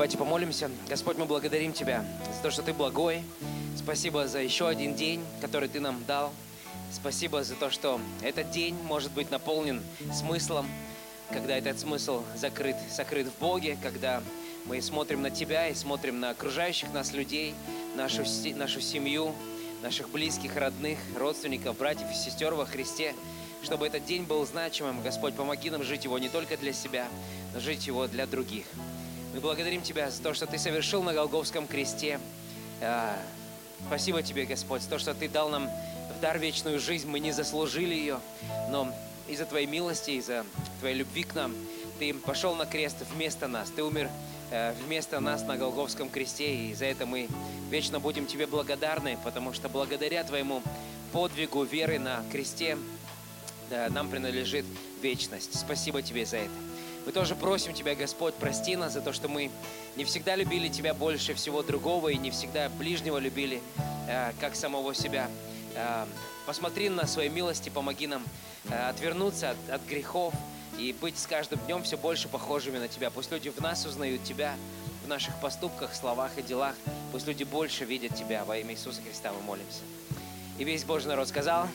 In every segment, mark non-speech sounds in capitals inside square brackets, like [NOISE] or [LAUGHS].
Давайте помолимся. Господь, мы благодарим Тебя за то, что Ты благой. Спасибо за еще один день, который Ты нам дал. Спасибо за то, что этот день может быть наполнен смыслом, когда этот смысл закрыт, сокрыт в Боге, когда мы смотрим на Тебя и смотрим на окружающих нас людей, нашу, нашу семью, наших близких, родных, родственников, братьев и сестер во Христе, чтобы этот день был значимым. Господь, помоги нам жить его не только для себя, но жить его для других. Мы благодарим Тебя за то, что Ты совершил на Голговском кресте. А, спасибо Тебе, Господь, за то, что Ты дал нам в дар вечную жизнь. Мы не заслужили ее, но из-за Твоей милости, из-за Твоей любви к нам, Ты пошел на крест вместо нас. Ты умер э, вместо нас на Голговском кресте, и за это мы вечно будем Тебе благодарны, потому что благодаря Твоему подвигу веры на кресте нам принадлежит вечность. Спасибо Тебе за это. Мы тоже просим Тебя, Господь, прости нас за то, что мы не всегда любили Тебя больше всего другого и не всегда ближнего любили, э, как самого себя. Э, посмотри на свои милости, помоги нам э, отвернуться от, от грехов и быть с каждым днем все больше похожими на Тебя. Пусть люди в нас узнают Тебя, в наших поступках, словах и делах. Пусть люди больше видят Тебя. Во имя Иисуса Христа мы молимся. И весь Божий народ сказал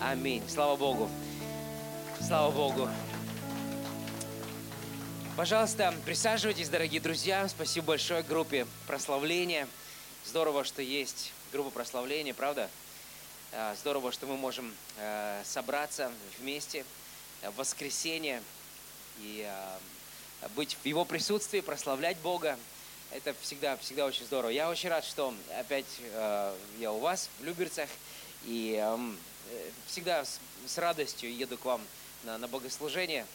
Аминь. Слава Богу. Слава Богу. Пожалуйста, присаживайтесь, дорогие друзья. Спасибо большое группе прославления. Здорово, что есть группа прославления, правда? А, здорово, что мы можем э, собраться вместе в воскресенье и а, быть в Его присутствии, прославлять Бога. Это всегда, всегда очень здорово. Я очень рад, что опять я у вас в Люберцах. И э, всегда с радостью еду к вам на, на богослужение.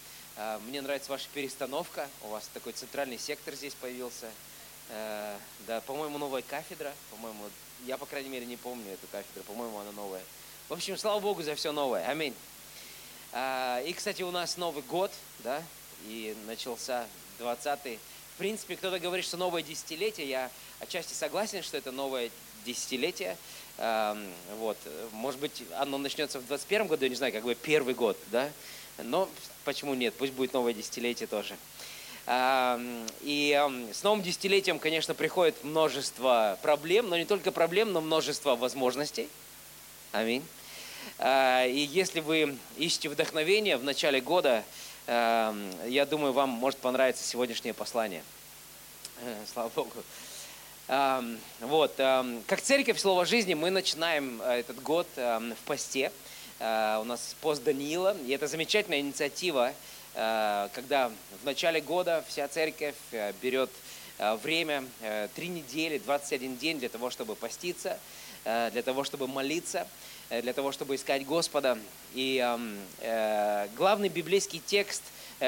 А, мне нравится ваша перестановка. У вас такой центральный сектор здесь появился. Э, да, по-моему, новая кафедра. По-моему, я, по крайней мере, не помню эту кафедру. По-моему, она новая. В общем, слава Богу за все новое. Аминь. А, и, кстати, у нас Новый год, да, и начался 20-й. В принципе, кто-то говорит, что новое десятилетие. Я отчасти согласен, что это новое десятилетие. Вот. Может быть, оно начнется в 21 году, я не знаю, как бы первый год, да? Но почему нет? Пусть будет новое десятилетие тоже. И с новым десятилетием, конечно, приходит множество проблем, но не только проблем, но множество возможностей. Аминь. А, и если вы ищете вдохновение в начале года, я думаю, вам может понравиться сегодняшнее послание. Э, слава Богу. Вот. Как церковь Слова Жизни мы начинаем э, этот год в посте. Э, у нас пост Даниила, и это замечательная инициатива, э, когда в начале года вся церковь э, берет время, три недели, 21 день для того, чтобы поститься, для того, чтобы молиться, для того, чтобы искать Господа. И главный библейский текст,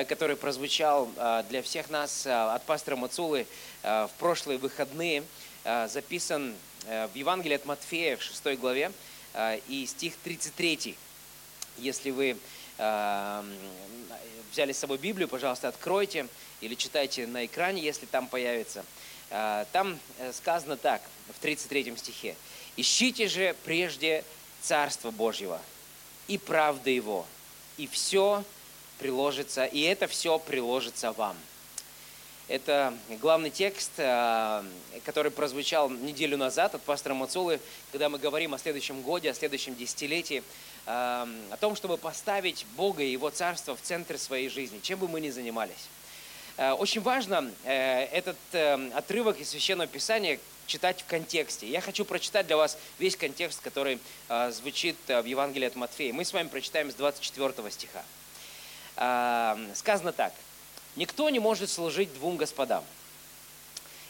который прозвучал для всех нас от пастора Мацулы в прошлые выходные, записан в Евангелии от Матфея в 6 главе, и стих 33. Если вы э, взяли с собой Библию, пожалуйста, откройте или читайте на экране, если там появится. Э, там сказано так, в 33 стихе. «Ищите же прежде Царство Божьего и правды Его, и все приложится, и это все приложится вам». Это главный текст, э, который прозвучал неделю назад от пастора Мацулы, когда мы говорим о следующем годе, о следующем десятилетии, э, о том, чтобы поставить Бога и Его Царство в центр своей жизни, чем бы мы ни занимались. Э, очень важно этот отрывок из Священного Писания читать в контексте. Я хочу прочитать для вас весь контекст, который звучит в Евангелии от Матфея. Мы с вами прочитаем с 24 стиха. Сказано так – Никто не может служить двум господам,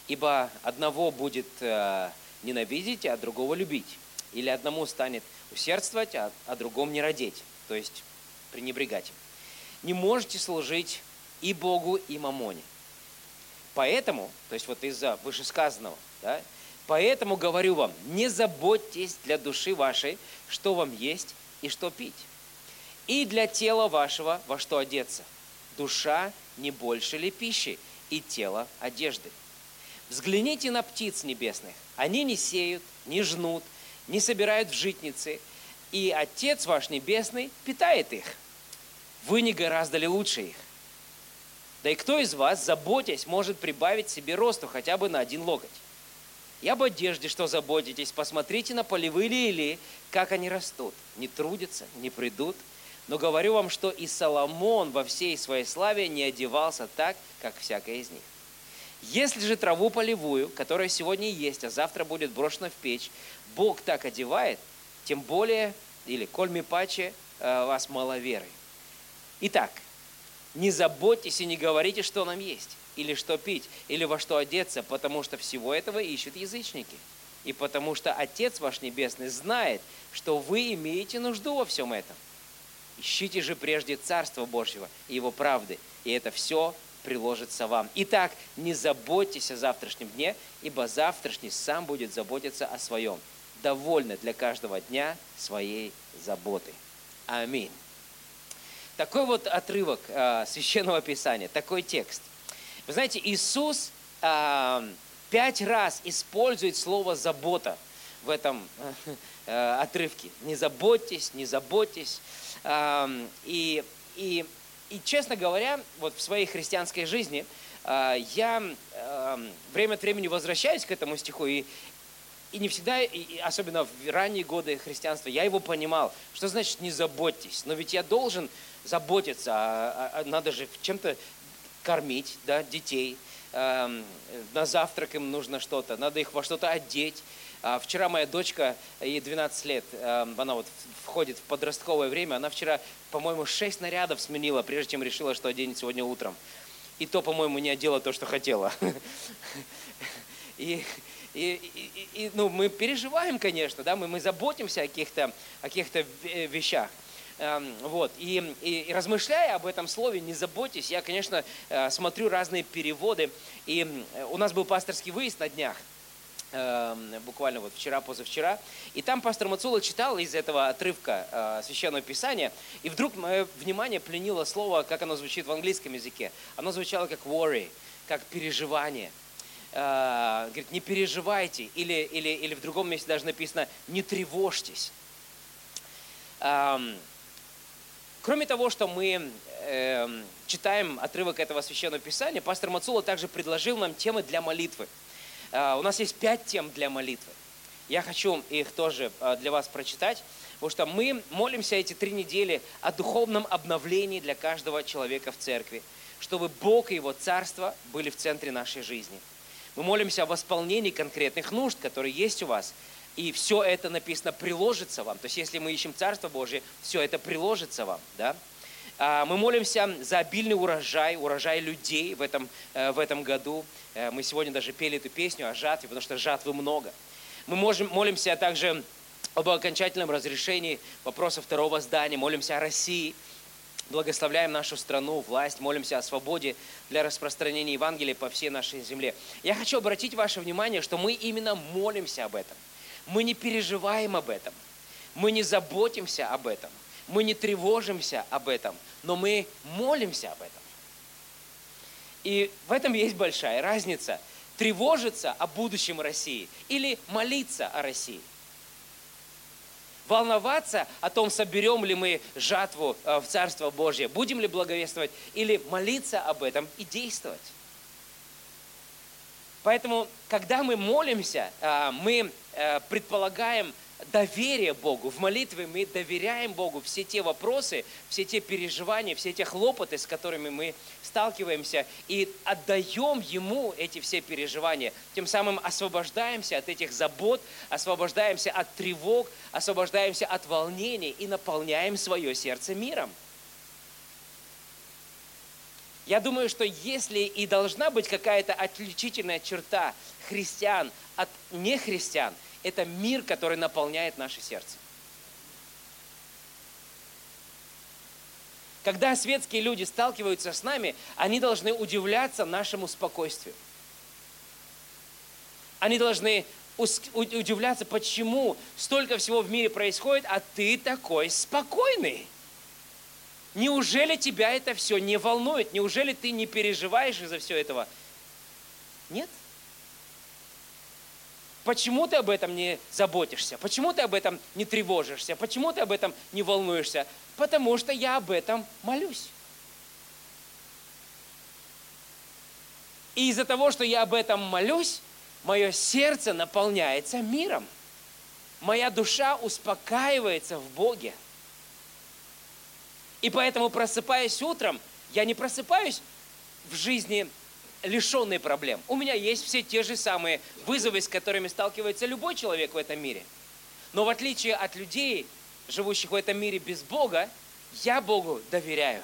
ибо одного будет э, ненавидеть, а другого любить. Или одному станет усердствовать, а, а другому не родить, то есть пренебрегать. Не можете служить и Богу, и Мамоне. Поэтому, то есть вот из-за вышесказанного, да, поэтому говорю вам, не заботьтесь для души вашей, что вам есть и что пить, и для тела вашего, во что одеться. Душа не больше ли пищи и тело одежды? Взгляните на птиц небесных. Они не сеют, не жнут, не собирают в житницы, и Отец ваш Небесный питает их. Вы не гораздо ли лучше их? Да и кто из вас, заботясь, может прибавить себе росту хотя бы на один локоть? И об одежде, что заботитесь, посмотрите на полевые лилии, как они растут. Не трудятся, не придут. Но говорю вам, что и Соломон во всей своей славе не одевался так, как всякая из них. Если же траву полевую, которая сегодня есть, а завтра будет брошена в печь, Бог так одевает, тем более, или кольми паче, э, вас мало веры. Итак, не заботьтесь и не говорите, что нам есть, или что пить, или во что одеться, потому что всего этого ищут язычники. И потому что Отец ваш Небесный знает, что вы имеете нужду во всем этом. Ищите же прежде Царство Божьего и Его правды, и это все приложится вам. Итак, не заботьтесь о завтрашнем дне, ибо завтрашний сам будет заботиться о своем. Довольно для каждого дня своей заботы. Аминь. Такой вот отрывок э, Священного Писания, такой текст. Вы знаете, Иисус э, пять раз использует слово «забота» в этом э, [LAUGHS] отрывке. Не заботьтесь, не заботьтесь. И, и, и, честно говоря, вот в своей христианской жизни э, я время от времени возвращаюсь к этому стиху, и, и не всегда, и особенно в ранние годы христианства, я его понимал. Что значит «не заботьтесь»? Но ведь я должен заботиться, а, а, а надо же чем-то кормить да, детей. На завтрак им нужно что-то, надо их во что-то одеть. Вчера моя дочка, ей 12 лет, эм, она вот входит в подростковое время, она вчера, по-моему, 6 нарядов сменила, прежде чем решила, что оденет сегодня утром. И то, по-моему, не одела то, что хотела. [LAUGHS] И, и, и, и ну, мы переживаем, конечно, да, мы, мы заботимся о каких-то каких вещах. Эм, вот. И, и, и размышляя об этом слове, не заботьтесь, я, конечно, э, смотрю разные переводы. И у нас был пасторский выезд на днях, буквально вот вчера, позавчера. И там пастор Мацула читал из этого отрывка э, Священного Писания, и вдруг мое внимание пленило слово, как оно звучит в английском языке. Оно звучало как worry, как переживание. Э, говорит, не переживайте, или, или, или в другом месте даже написано, не тревожьтесь. Эм, Кроме того, что мы э, читаем отрывок этого священного писания, пастор Мацула также предложил нам темы для молитвы. Э, у нас есть пять тем для молитвы. Я хочу их тоже э, для вас прочитать, потому что мы молимся эти три недели о духовном обновлении для каждого человека в церкви, чтобы Бог и Его Царство были в центре нашей жизни. Мы молимся о восполнении конкретных нужд, которые есть у вас, и все это написано приложится вам. То есть, если мы ищем Царство Божие, все это приложится вам. Да? А, мы молимся за обильный урожай, урожай людей в этом, э, в этом году. Э, мы сегодня даже пели эту песню о жатве, потому что жатвы много. Мы можем, молимся также об окончательном разрешении вопроса второго здания, молимся о России, благословляем нашу страну, власть, молимся о свободе для распространения Евангелия по всей нашей земле. Я хочу обратить ваше внимание, что мы именно молимся об этом – мы не переживаем об этом, мы не заботимся об этом, мы не тревожимся об этом, но мы молимся об этом. И в этом есть большая разница. Тревожиться о будущем России или молиться о России. Волноваться о том, соберем ли мы жатву э, в Царство Божье, будем ли благовествовать, или молиться об этом и действовать. Поэтому, когда мы молимся, э, мы Э, предполагаем доверие Богу. В молитве мы доверяем Богу все те вопросы, все те переживания, все те хлопоты, с которыми мы сталкиваемся, и отдаем Ему эти все переживания. Тем самым освобождаемся от этих забот, освобождаемся от тревог, освобождаемся от волнений и наполняем свое сердце миром. Я думаю, что если и должна быть какая-то отличительная черта христиан от нехристиан, это мир, который наполняет наше сердце. Когда светские люди сталкиваются с нами, они должны удивляться нашему спокойствию. Они должны удивляться, почему столько всего в мире происходит, а ты такой спокойный. Неужели тебя это все не волнует? Неужели ты не переживаешь из-за всего этого? Нет. Почему ты об этом не заботишься? Почему ты об этом не тревожишься? Почему ты об этом не волнуешься? Потому что я об этом молюсь. И из-за того, что я об этом молюсь, мое сердце наполняется миром. Моя душа успокаивается в Боге. И поэтому, просыпаясь утром, я не просыпаюсь в жизни лишенной проблем. У меня есть все те же самые вызовы, с которыми сталкивается любой человек в этом мире. Но в отличие от людей, живущих в этом мире без Бога, я Богу доверяю.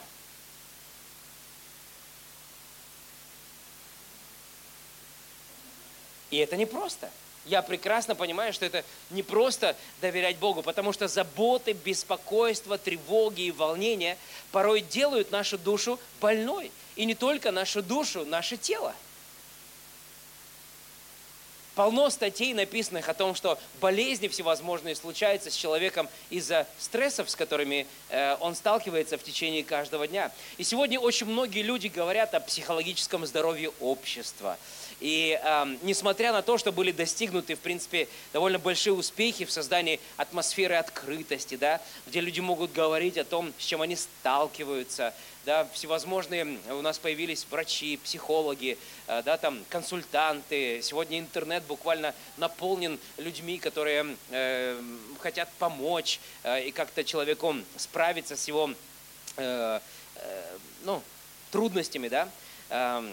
И это не просто. Я прекрасно понимаю, что это не просто доверять Богу, потому что заботы, беспокойство, тревоги и волнения порой делают нашу душу больной. И не только нашу душу, наше тело. Полно статей, написанных о том, что болезни всевозможные случаются с человеком из-за стрессов, с которыми э, он сталкивается в течение каждого дня. И сегодня очень многие люди говорят о психологическом здоровье общества. И э, несмотря на то, что были достигнуты, в принципе, довольно большие успехи в создании атмосферы открытости, да, где люди могут говорить о том, с чем они сталкиваются, да, всевозможные у нас появились врачи, психологи, э, да, там, консультанты. Сегодня интернет буквально наполнен людьми, которые э, хотят помочь э, и как-то человеку справиться с его э, э, ну, трудностями, да. Э,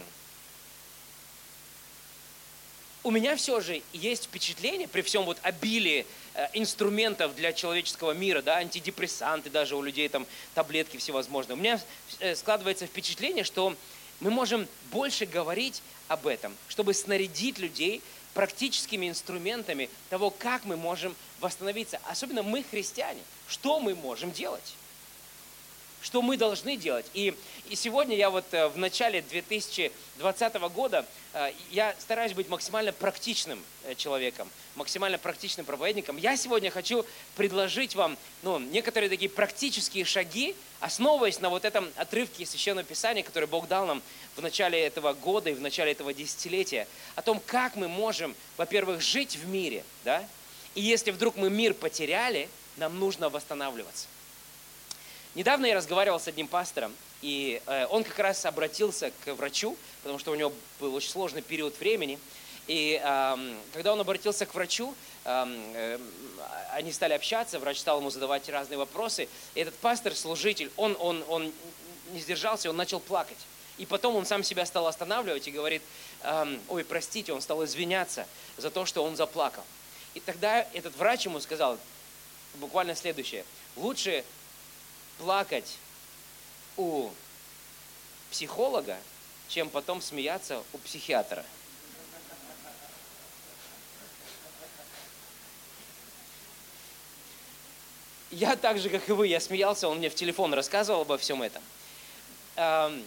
у меня все же есть впечатление, при всем вот обилии э, инструментов для человеческого мира, да, антидепрессанты даже у людей, там таблетки всевозможные. У меня э, складывается впечатление, что мы можем больше говорить об этом, чтобы снарядить людей практическими инструментами того, как мы можем восстановиться. Особенно мы, христиане, что мы можем делать что мы должны делать. И, и сегодня я вот э, в начале 2020 года, э, я стараюсь быть максимально практичным э, человеком, максимально практичным проповедником. Я сегодня хочу предложить вам ну, некоторые такие практические шаги, основываясь на вот этом отрывке из Священного Писания, который Бог дал нам в начале этого года и в начале этого десятилетия, о том, как мы можем, во-первых, жить в мире, да, и если вдруг мы мир потеряли, нам нужно восстанавливаться. Недавно я разговаривал с одним пастором, и э, он как раз обратился к врачу, потому что у него был очень сложный период времени. И э, когда он обратился к врачу, э, они стали общаться, врач стал ему задавать разные вопросы. И этот пастор, служитель, он, он, он не сдержался, он начал плакать. И потом он сам себя стал останавливать и говорит, ой, простите, он стал извиняться за то, что он заплакал. И тогда этот врач ему сказал буквально следующее. Лучше плакать у психолога, чем потом смеяться у психиатра. Я так же, как и вы, я смеялся, он мне в телефон рассказывал обо всем этом. [LAUGHS]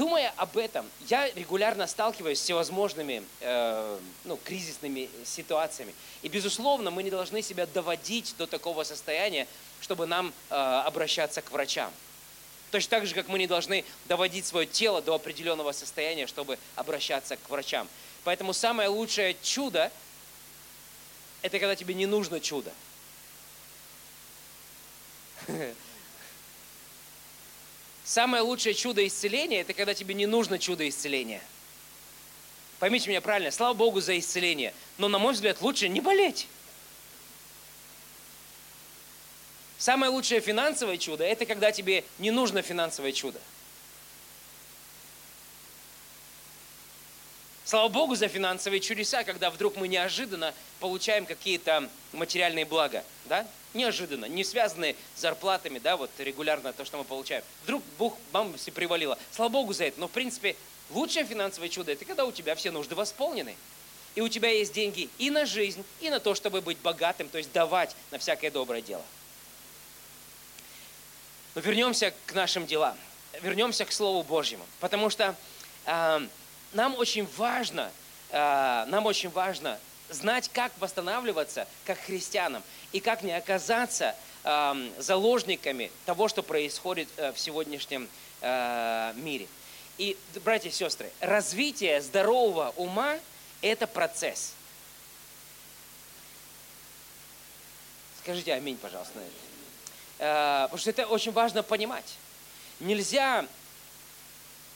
Думая об этом, я регулярно сталкиваюсь с всевозможными э, ну, кризисными ситуациями. И, безусловно, мы не должны себя доводить до такого состояния, чтобы нам э, обращаться к врачам. Точно так же, как мы не должны доводить свое тело до определенного состояния, чтобы обращаться к врачам. Поэтому самое лучшее чудо – это когда тебе не нужно чудо. [LAUGHS] Самое лучшее чудо исцеления – это когда тебе не нужно чудо исцеления. Поймите меня правильно, слава Богу за исцеление, но, на мой взгляд, лучше не болеть. Самое лучшее финансовое чудо – это когда тебе не нужно финансовое чудо. Слава Богу за финансовые чудеса, когда вдруг мы неожиданно получаем какие-то материальные блага. Да? Неожиданно, не связанные с зарплатами, да, вот регулярно то, что мы получаем. Вдруг Бог вам все привалило. Слава Богу за это. Но, в принципе, лучшее финансовое чудо – это когда у тебя все нужды восполнены. И у тебя есть деньги и на жизнь, и на то, чтобы быть богатым, то есть давать на всякое доброе дело. Но вернемся к нашим делам. Вернемся к Слову Божьему. Потому что э, нам очень важно, э, нам очень важно знать, как восстанавливаться как христианам и как не оказаться э, заложниками того, что происходит э, в сегодняшнем э, мире. И, братья и сестры, развитие здорового ума – это процесс. Скажите аминь, пожалуйста. Э, потому что это очень важно понимать. Нельзя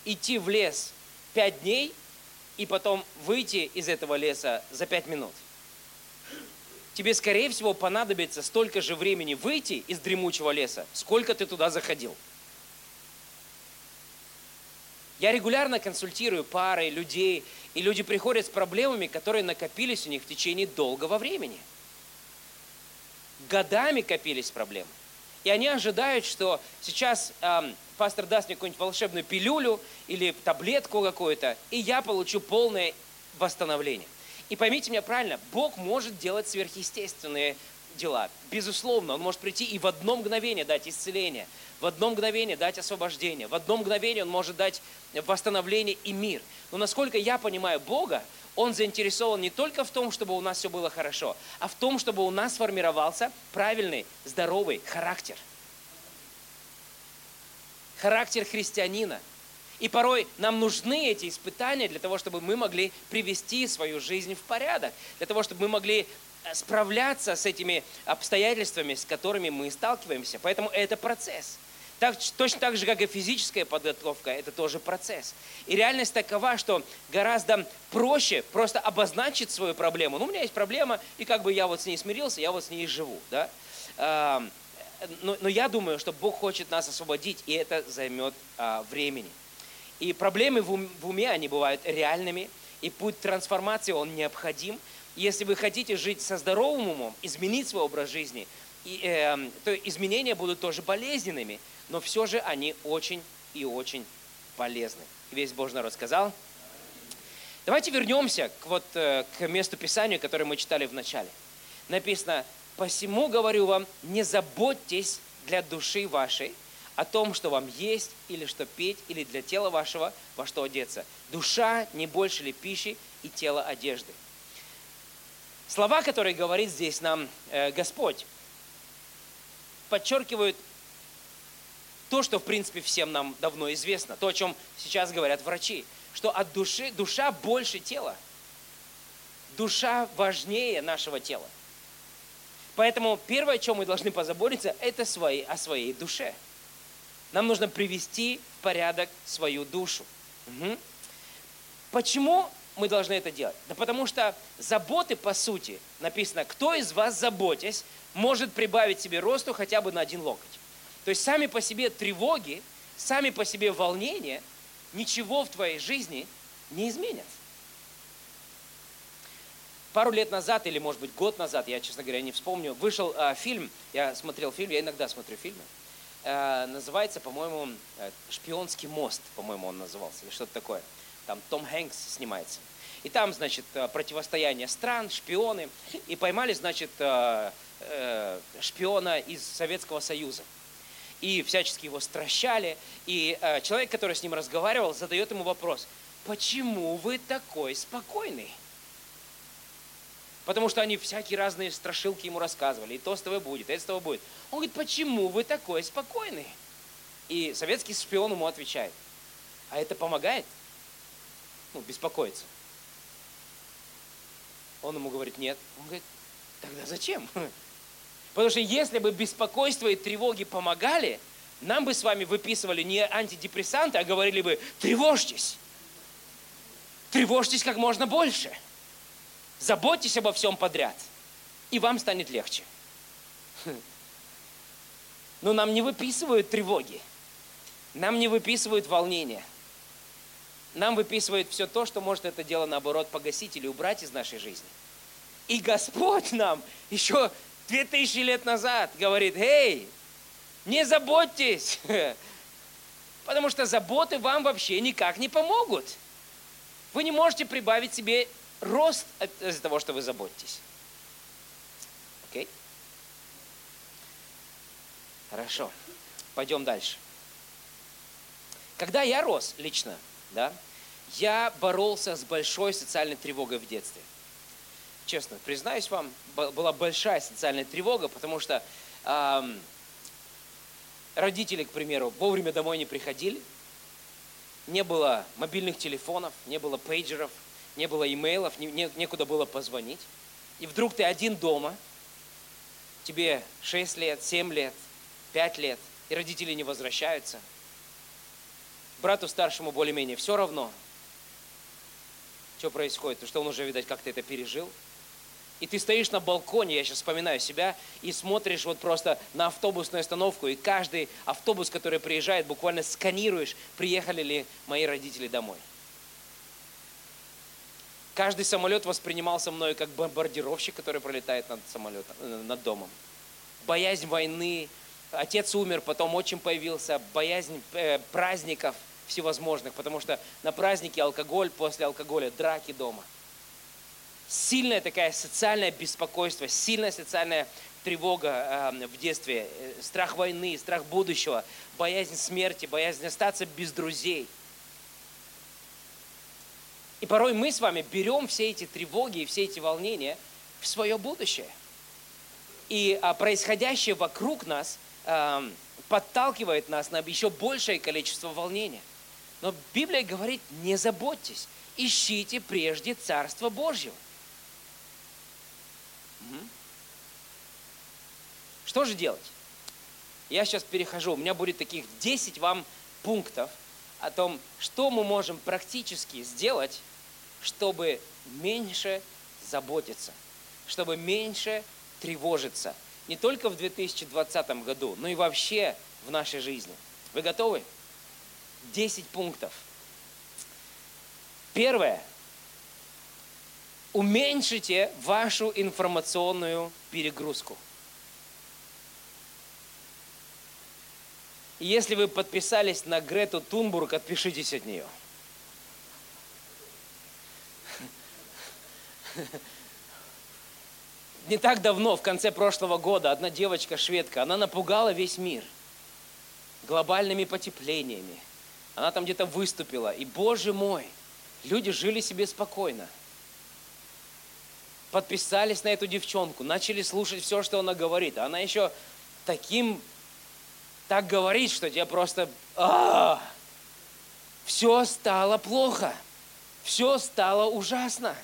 идти в лес пять дней и потом выйти из этого леса за пять минут. Тебе, скорее всего, понадобится столько же времени выйти из дремучего леса, сколько ты туда заходил. Я регулярно консультирую пары, людей, и люди приходят с проблемами, которые накопились у них в течение долгого времени. Годами копились проблемы. И они ожидают, что сейчас эм, пастор даст мне какую-нибудь волшебную пилюлю или таблетку какую-то, и я получу полное восстановление. И поймите меня правильно, Бог может делать сверхъестественные дела. Безусловно, Он может прийти и в одно мгновение дать исцеление, в одно мгновение дать освобождение, в одно мгновение Он может дать восстановление и мир. Но насколько я понимаю Бога, Он заинтересован не только в том, чтобы у нас все было хорошо, а в том, чтобы у нас сформировался правильный, здоровый характер. Характер христианина – и порой нам нужны эти испытания для того, чтобы мы могли привести свою жизнь в порядок, для того, чтобы мы могли э, справляться с этими обстоятельствами, с которыми мы сталкиваемся. Поэтому это процесс. Так, точно так же, как и физическая подготовка, это тоже процесс. И реальность такова, что гораздо проще просто обозначить свою проблему. Ну, у меня есть проблема, и как бы я вот с ней смирился, я вот с ней живу. Да? Но, но я думаю, что Бог хочет нас освободить, и это займет а, времени. И проблемы в уме, они бывают реальными, и путь трансформации, он необходим. Если вы хотите жить со здоровым умом, изменить свой образ жизни, и, э, то изменения будут тоже болезненными, но все же они очень и очень полезны. весь Божий народ сказал. Давайте вернемся к, вот, э, к месту Писания, которое мы читали в начале. Написано, «Посему, говорю вам, не заботьтесь для души вашей, о том, что вам есть или что петь, или для тела вашего во что одеться. Душа не больше ли пищи и тело одежды. Слова, которые говорит здесь нам э, Господь, подчеркивают то, что, в принципе, всем нам давно известно, то, о чем сейчас говорят врачи, что от души, душа больше тела. Душа важнее нашего тела. Поэтому первое, о чем мы должны позаботиться, это свои, о своей душе – нам нужно привести в порядок свою душу. Угу. Почему мы должны это делать? Да потому что заботы, по сути, написано, кто из вас, заботясь, может прибавить себе росту хотя бы на один локоть. То есть сами по себе тревоги, сами по себе волнения ничего в твоей жизни не изменят. Пару лет назад, или может быть год назад, я, честно говоря, не вспомню, вышел э, фильм, я смотрел фильм, я иногда смотрю фильмы, Э, называется, по-моему, э, «Шпионский мост», по-моему, он назывался, или что-то такое. Там Том Хэнкс снимается. И там, значит, э, противостояние стран, шпионы. И поймали, значит, шпиона из Советского Союза. И всячески его стращали. И человек, который с ним разговаривал, задает ему вопрос, почему вы такой спокойный? Потому что они всякие разные страшилки ему рассказывали. И то с того будет, и это с того будет. Он говорит, почему вы такой спокойный? И советский шпион ему отвечает, а это помогает? Ну, беспокоиться. Он ему говорит, нет. Он говорит, тогда зачем? [LAUGHS] Потому что если бы беспокойство и тревоги помогали, нам бы с вами выписывали не антидепрессанты, а говорили бы, тревожьтесь. Тревожьтесь как можно больше. Заботьтесь обо всем подряд, и вам станет легче. Но нам не выписывают тревоги, нам не выписывают волнения. Нам выписывают все то, что может это дело, наоборот, погасить или убрать из нашей жизни. И Господь нам еще две тысячи лет назад говорит, эй, не заботьтесь, [LAUGHS] потому что заботы вам вообще никак не помогут. Вы не можете прибавить себе рост из-за того, что вы заботитесь. Окей? Хорошо. Пойдем дальше. Когда я рос лично, да, я боролся с большой социальной тревогой в детстве. Честно, признаюсь вам, была большая социальная тревога, потому что эм, родители, к примеру, вовремя домой не приходили, не было мобильных телефонов, не было пейджеров – не было имейлов, не, не, некуда было позвонить. И вдруг ты один дома, тебе 6 лет, 7 лет, 5 лет, и родители не возвращаются. брату старшему более-менее все равно, что происходит, потому что он уже, видать, как-то это пережил. И ты стоишь на балконе, я сейчас вспоминаю себя, и смотришь вот просто на автобусную остановку, и каждый автобус, который приезжает, буквально сканируешь, приехали ли мои родители домой. Каждый самолет воспринимался мною как бомбардировщик, который пролетает над самолетом, э, над домом. Боязнь войны, отец умер, потом отчим появился, боязнь э, праздников всевозможных, потому что на празднике алкоголь, после алкоголя драки дома. Сильное такая социальное беспокойство, сильная социальная тревога э, в детстве, э, страх войны, страх будущего, боязнь смерти, боязнь остаться без друзей – и порой мы с вами берем все эти тревоги и все эти волнения в свое будущее. И а, происходящее вокруг нас а, подталкивает нас на еще большее количество волнения. Но Библия говорит, не заботьтесь, ищите прежде Царство Божьего. Что же делать? Я сейчас перехожу, у меня будет таких 10 вам пунктов о том, что мы можем практически сделать, чтобы меньше заботиться, чтобы меньше тревожиться. Не только в 2020 году, но и вообще в нашей жизни. Вы готовы? 10 пунктов. Первое. Уменьшите вашу информационную перегрузку. Если вы подписались на Грету Тунбург, отпишитесь от нее [LAUGHS] – Не так давно, в конце прошлого года, одна девочка-шведка, она напугала весь мир глобальными потеплениями. Она там где-то выступила. И, боже мой, люди жили себе спокойно. Подписались на эту девчонку, начали слушать все, что она говорит. Она еще таким, так говорит, что тебе просто... А, все стало плохо. Все стало ужасно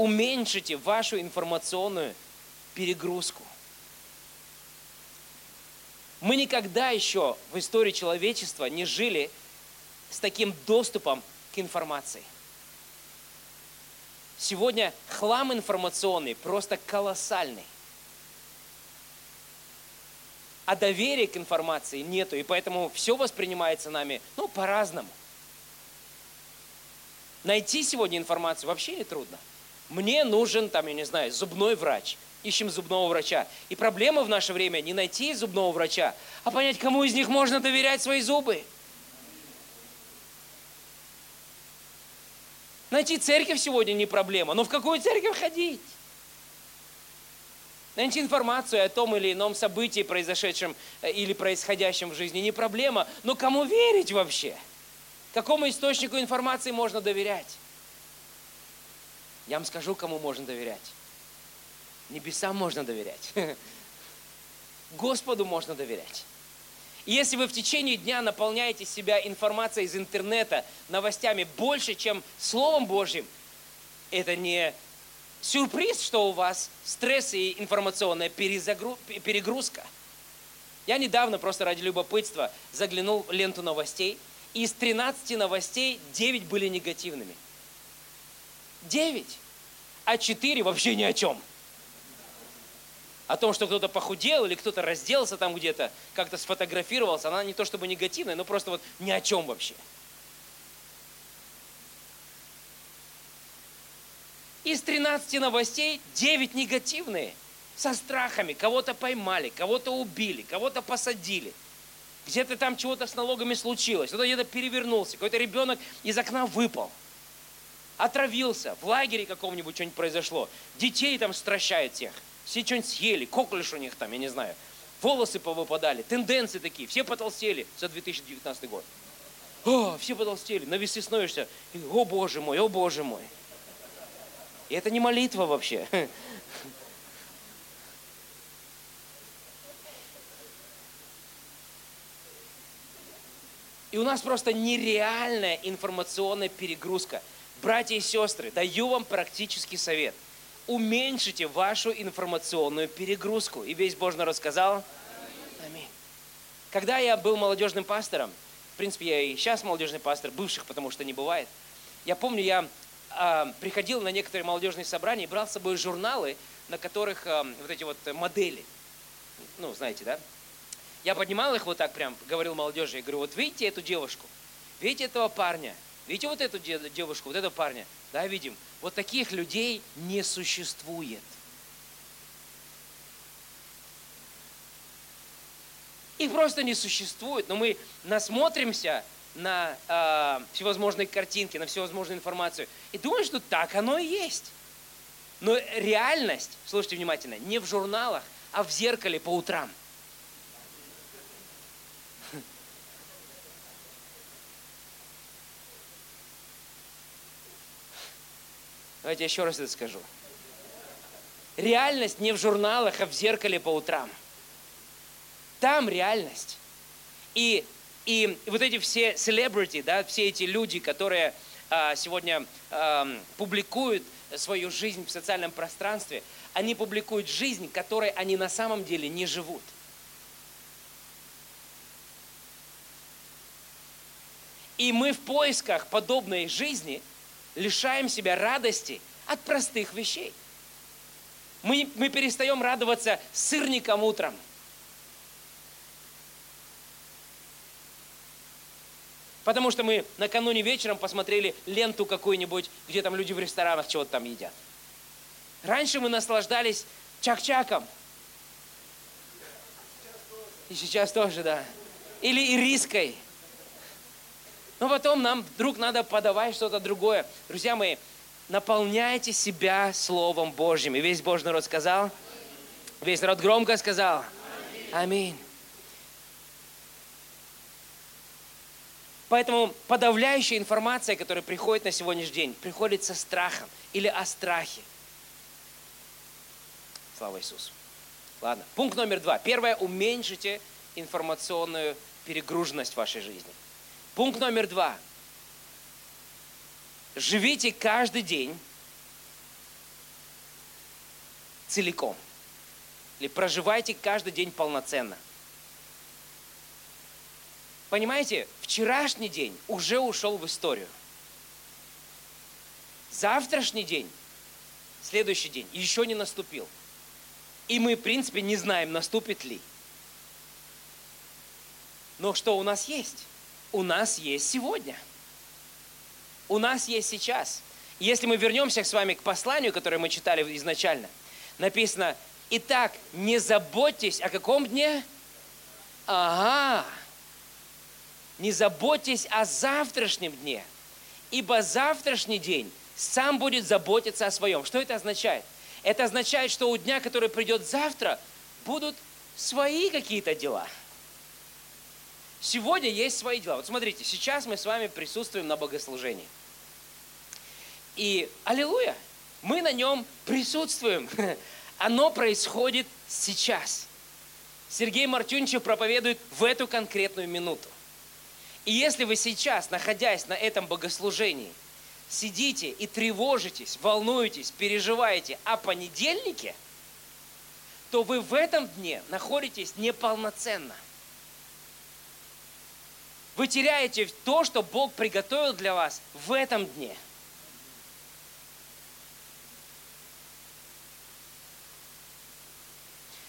уменьшите вашу информационную перегрузку. Мы никогда еще в истории человечества не жили с таким доступом к информации. Сегодня хлам информационный просто колоссальный. А доверия к информации нету, и поэтому все воспринимается нами, ну, по-разному. Найти сегодня информацию вообще не трудно. Мне нужен, там, я не знаю, зубной врач. Ищем зубного врача. И проблема в наше время не найти зубного врача, а понять, кому из них можно доверять свои зубы. Найти церковь сегодня не проблема, но в какую церковь ходить? Найти информацию о том или ином событии, произошедшем э, или происходящем в жизни, не проблема, но кому верить вообще? Какому источнику информации можно доверять? Я вам скажу, кому можно доверять. Небесам можно доверять. [LAUGHS] Господу можно доверять. И если вы в течение дня наполняете себя информацией из интернета, новостями больше, чем Словом Божьим, это не сюрприз, что у вас стресс и информационная перегрузка. Я недавно просто ради любопытства заглянул в ленту новостей, и из 13 новостей 9 были негативными – Девять. А четыре вообще ни о чем. О том, что кто-то похудел или кто-то разделся там где-то, как-то сфотографировался, она не то чтобы негативная, но просто вот ни о чем вообще. Из 13 новостей 9 негативные, со страхами. Кого-то поймали, кого-то убили, кого-то посадили. Где-то там чего-то с налогами случилось, кто-то где-то перевернулся, какой-то ребенок из окна выпал. Отравился, в лагере каком-нибудь что-нибудь произошло, детей там стращают всех, все что-нибудь съели, коклюш у них там, я не знаю, волосы повыпадали, тенденции такие, все потолстели за 2019 год. О, все потолстели, на весы становишься, и, о боже мой, о боже мой. И это не молитва вообще. И у нас просто нереальная информационная перегрузка – Братья и сестры, даю вам практический совет. Уменьшите вашу информационную перегрузку. И весь Божий народ сказал? Аминь. Когда я был молодежным пастором, принципе, я и сейчас молодежный пастор, бывших, потому что не бывает. Я помню, я э, приходил на некоторые молодежные собрания и брал с собой журналы, на которых э, вот эти вот модели. Ну, знаете, да? Я поднимал их вот так прям, говорил молодежи, я говорю, вот видите эту девушку, видите этого парня, видите вот эту девушку, вот этого парня, да, видим. Вот таких людей не существует. Их просто не существует, но мы насмотримся на э, всевозможные картинки, на всевозможную информацию и думаем, что так оно и есть. Но реальность, слушайте внимательно, не в журналах, а в зеркале по утрам. Давайте еще раз это скажу. Реальность не в журналах, а в зеркале по утрам. Там реальность. И, и вот эти все celebrity, да, все эти люди, которые а, сегодня а, публикуют свою жизнь в социальном пространстве, они публикуют жизнь, которой они на самом деле не живут. И мы в поисках подобной жизни лишаем себя радости от простых вещей. Мы, мы перестаем радоваться сырникам утром – Потому что мы накануне вечером посмотрели ленту какую-нибудь, где там люди в ресторанах чего-то там едят. Раньше мы наслаждались чак-чаком. И сейчас тоже, да. Или ириской. Но потом нам вдруг надо подавать что-то другое. Друзья мои, наполняйте себя Словом Божьим. И весь Божий народ сказал? Весь народ громко сказал? Аминь. Поэтому подавляющая информация, которая приходит на сегодняшний день, приходит со страхом или о страхе. Слава Иисусу. Ладно, пункт номер два. Первое, уменьшите информационную перегруженность в вашей жизни. Пункт номер два. Живите каждый день целиком. Или проживайте каждый день полноценно – Понимаете, вчерашний день уже ушел в историю. Завтрашний день, следующий день, еще не наступил. И мы, в принципе, не знаем, наступит ли. Но что у нас есть? У нас есть сегодня. У нас есть сейчас. Если мы вернемся с вами к посланию, которое мы читали изначально, написано, итак, не заботьтесь о каком дне? Ага, не заботьтесь о завтрашнем дне, ибо завтрашний день сам будет заботиться о своем. Что это означает? Это означает, что у дня, который придет завтра, будут свои какие-то дела. Сегодня есть свои дела. Вот смотрите, сейчас мы с вами присутствуем на богослужении. И, аллилуйя, мы на нем присутствуем. [LAUGHS] Оно происходит сейчас. Сергей Мартюнчев проповедует в эту конкретную минуту. И если вы сейчас, находясь на этом богослужении, сидите и тревожитесь, волнуетесь, переживаете о понедельнике, то вы в этом дне находитесь неполноценно. Вы теряете то, что Бог приготовил для вас в этом дне.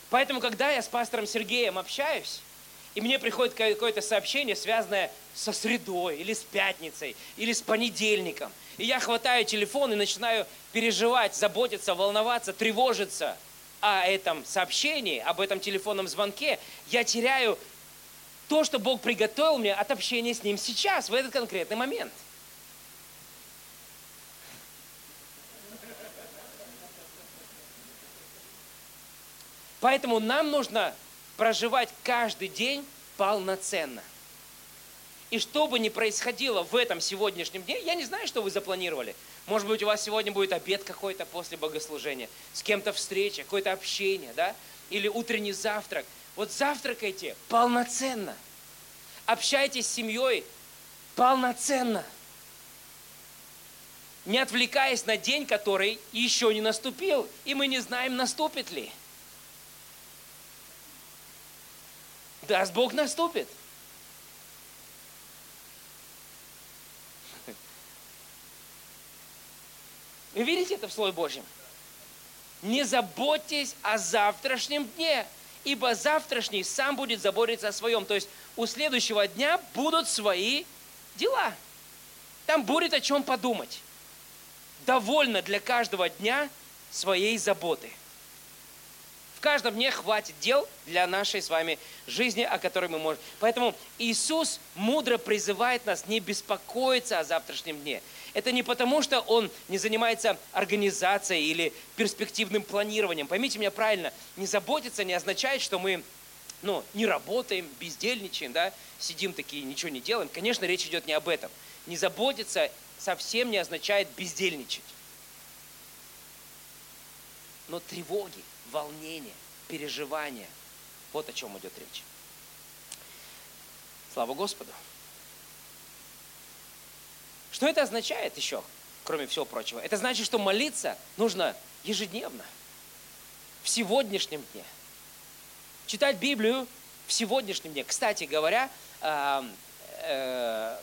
Поэтому, когда я с пастором Сергеем общаюсь, и мне приходит какое-то сообщение, связанное со средой, или с пятницей, или с понедельником. И я хватаю телефон и начинаю переживать, заботиться, волноваться, тревожиться о этом сообщении, об этом телефонном звонке. Я теряю то, что Бог приготовил мне от общения с Ним сейчас, в этот конкретный момент. Поэтому нам нужно проживать каждый день полноценно. И что бы ни происходило в этом сегодняшнем дне, я не знаю, что вы запланировали. Может быть, у вас сегодня будет обед какой-то после богослужения, с кем-то встреча, какое-то общение, да? Или утренний завтрак. Вот завтракайте полноценно. Общайтесь с семьей полноценно. Не отвлекаясь на день, который еще не наступил, и мы не знаем, наступит ли. даст Бог, наступит. Вы видите это в Слове Божьем? Не заботьтесь о завтрашнем дне, ибо завтрашний сам будет заботиться о своем. То есть у следующего дня будут свои дела. Там будет о чем подумать. Довольно для каждого дня своей заботы. В каждом дне хватит дел для нашей с вами жизни, о которой мы можем. Поэтому Иисус мудро призывает нас не беспокоиться о завтрашнем дне. Это не потому, что Он не занимается организацией или перспективным планированием. Поймите меня правильно, не заботиться не означает, что мы ну, не работаем, бездельничаем, да, сидим такие, ничего не делаем. Конечно, речь идет не об этом. Не заботиться совсем не означает бездельничать. Но тревоги, волнение, переживания, вот о чем идет речь. Слава Господу. Что это означает еще, кроме всего прочего? Это значит, что молиться нужно ежедневно, в сегодняшнем дне. Читать Библию в сегодняшнем дне. Кстати говоря, э,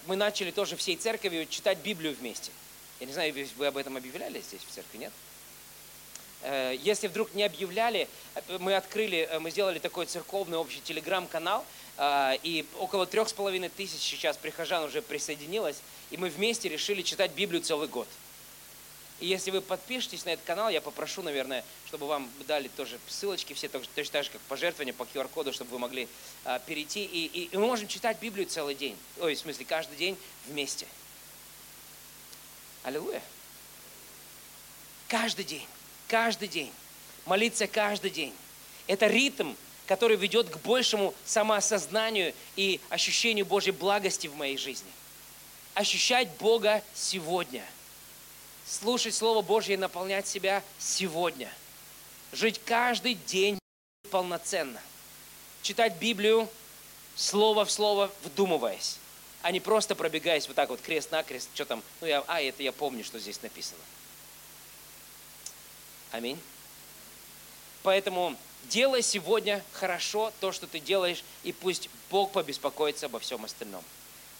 мы начали тоже всей церковью читать Библию вместе. Я не знаю, вы об этом объявляли здесь в церкви, нет? Э, если вдруг не объявляли, э, мы открыли, мы сделали такой церковный общий телеграм-канал, и около трех с половиной тысяч сейчас прихожан уже присоединилось, и мы вместе решили читать Библию целый год. И если вы подпишетесь на этот канал, я попрошу, наверное, чтобы вам дали тоже ссылочки, все точно так же, как пожертвования по QR-коду, чтобы вы могли а, перейти. И, и, и мы можем читать Библию целый день. Ой, в смысле, каждый день вместе. Аллилуйя. Каждый день. Каждый день. Молиться каждый день. Это ритм, который ведет к большему самоосознанию и ощущению Божьей благости в моей жизни. Ощущать Бога сегодня – слушать Слово Божье и наполнять себя сегодня. Жить каждый день полноценно. Читать Библию слово в слово, вдумываясь, а не просто пробегаясь вот так вот крест-накрест, что там, ну я, а, это я помню, что здесь написано. Аминь. Поэтому делай сегодня хорошо то, что ты делаешь, и пусть Бог побеспокоится обо всем остальном.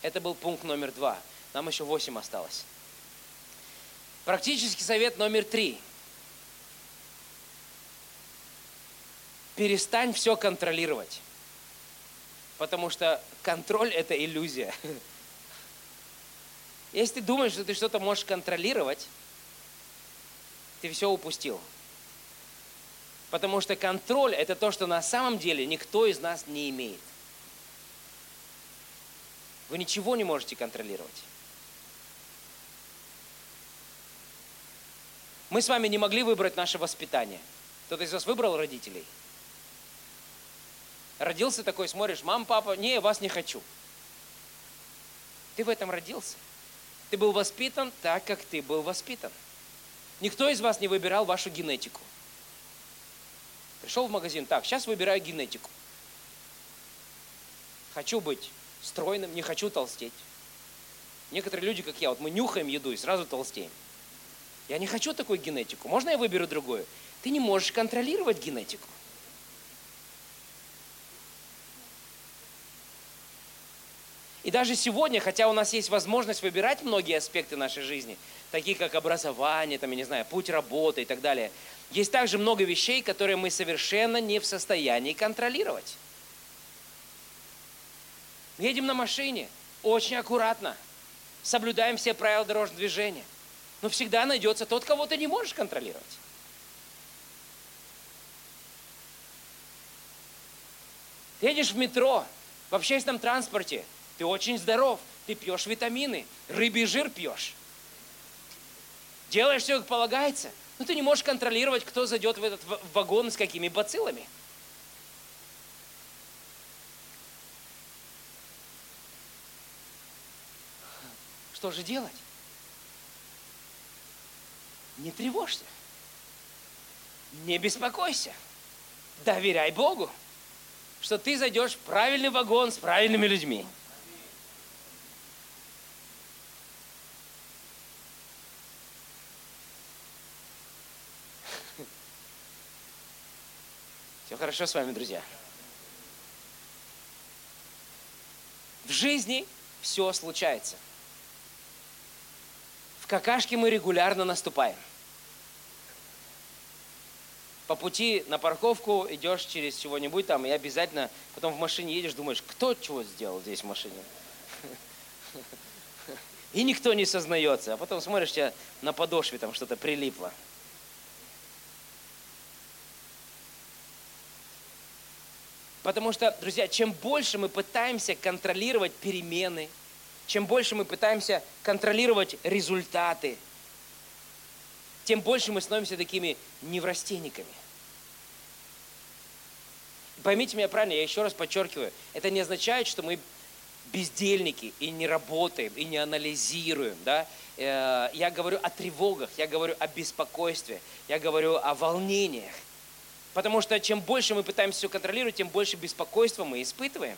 Это был пункт номер два. Нам еще восемь осталось. Практический совет номер три. Перестань все контролировать. Потому что контроль – это иллюзия. [LAUGHS] Если ты думаешь, что ты что-то можешь контролировать, ты все упустил. Потому что контроль – это то, что на самом деле никто из нас не имеет. Вы ничего не можете контролировать. Мы с вами не могли выбрать наше воспитание. Кто-то из вас выбрал родителей? Родился такой, смотришь, мам, папа, не, вас не хочу. Ты в этом родился. Ты был воспитан так, как ты был воспитан. Никто из вас не выбирал вашу генетику. Пришел в магазин, так, сейчас выбираю генетику. Хочу быть стройным, не хочу толстеть. Некоторые люди, как я, вот мы нюхаем еду и сразу толстеем. Я не хочу такую генетику. Можно я выберу другую? Ты не можешь контролировать генетику. И даже сегодня, хотя у нас есть возможность выбирать многие аспекты нашей жизни, такие как образование, там, я не знаю, путь работы и так далее, есть также много вещей, которые мы совершенно не в состоянии контролировать. Едем на машине, очень аккуратно, соблюдаем все правила дорожного движения – но всегда найдется тот, кого ты не можешь контролировать. Ты едешь в метро, в общественном транспорте, ты очень здоров, ты пьешь витамины, рыбий жир пьешь. Делаешь все, как полагается, но ты не можешь контролировать, кто зайдет в этот вагон с какими бациллами. Что же делать? не тревожься, не беспокойся, доверяй Богу, что ты зайдешь в правильный вагон с правильными людьми. Хорошо с вами, друзья. В жизни все случается. В какашки мы регулярно наступаем. по пути на парковку идешь через чего-нибудь там, и обязательно потом в машине едешь, думаешь, кто чего сделал здесь в машине? [LAUGHS] И никто не сознается. А потом смотришь, тебя на подошве там что-то прилипло. Потому что, друзья, чем больше мы пытаемся контролировать перемены, чем больше мы пытаемся контролировать результаты, тем больше мы становимся такими неврастенниками. Поймите меня правильно, я еще раз подчеркиваю, это не означает, что мы бездельники и не работаем, и не анализируем. Да? Э, я говорю о тревогах, я говорю о беспокойстве, я говорю о волнениях. Потому что чем больше мы пытаемся все контролировать, тем больше беспокойства мы испытываем.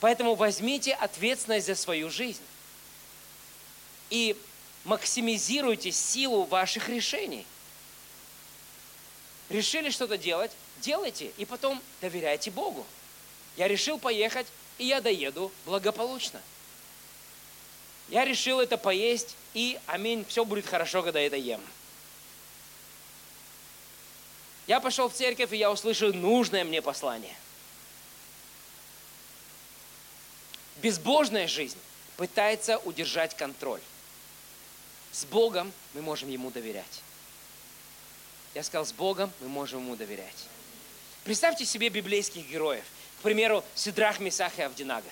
Поэтому возьмите ответственность за свою жизнь. И максимизируйте силу ваших решений. Решили что-то делать, делайте, и потом доверяйте Богу. Я решил поехать, и я доеду благополучно. Я решил это поесть, и, аминь, все будет хорошо, когда это ем. Я пошел в церковь, и я услышал нужное мне послание. Безбожная жизнь пытается удержать контроль. С Богом мы можем Ему доверять. Я сказал, с Богом мы можем Ему доверять. Представьте себе библейских героев. К примеру, Сидрах, Месах и Авдинага.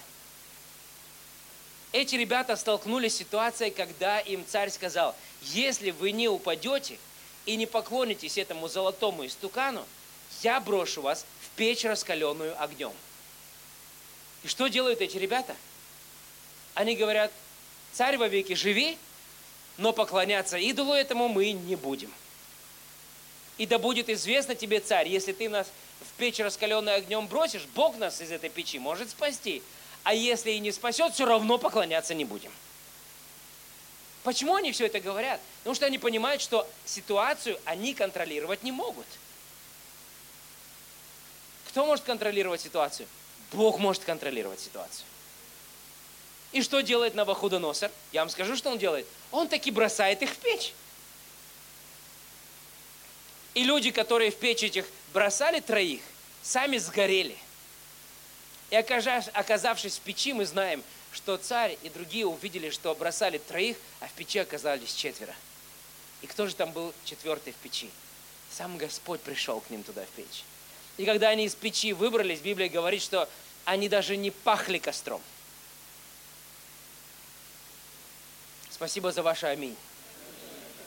Эти ребята столкнулись с ситуацией, когда им царь сказал, если вы не упадете – и не поклонитесь этому золотому истукану, я брошу вас в печь, раскаленную огнем. И что делают эти ребята? Они говорят, царь вовеки живи, но поклоняться идолу этому мы не будем. И да будет известно тебе, царь, если ты нас в печь, раскаленную огнем бросишь, Бог нас из этой печи может спасти. А если и не спасет, все равно поклоняться не будем. Почему они все это говорят? Потому что они понимают, что ситуацию они контролировать не могут. Кто может контролировать ситуацию? Бог может контролировать ситуацию. И что делает Навуходоносор? Я вам скажу, что он делает. Он таки бросает их в печь. И люди, которые в печь этих бросали троих, сами сгорели. И оказавшись в печи, мы знаем, что царь и другие увидели, что бросали троих, а в печи оказались четверо. И кто же там был четвертый в печи? Сам Господь пришел к ним туда в печь. И когда они из печи выбрались, Библия говорит, что они даже не пахли костром. Спасибо за ваше аминь.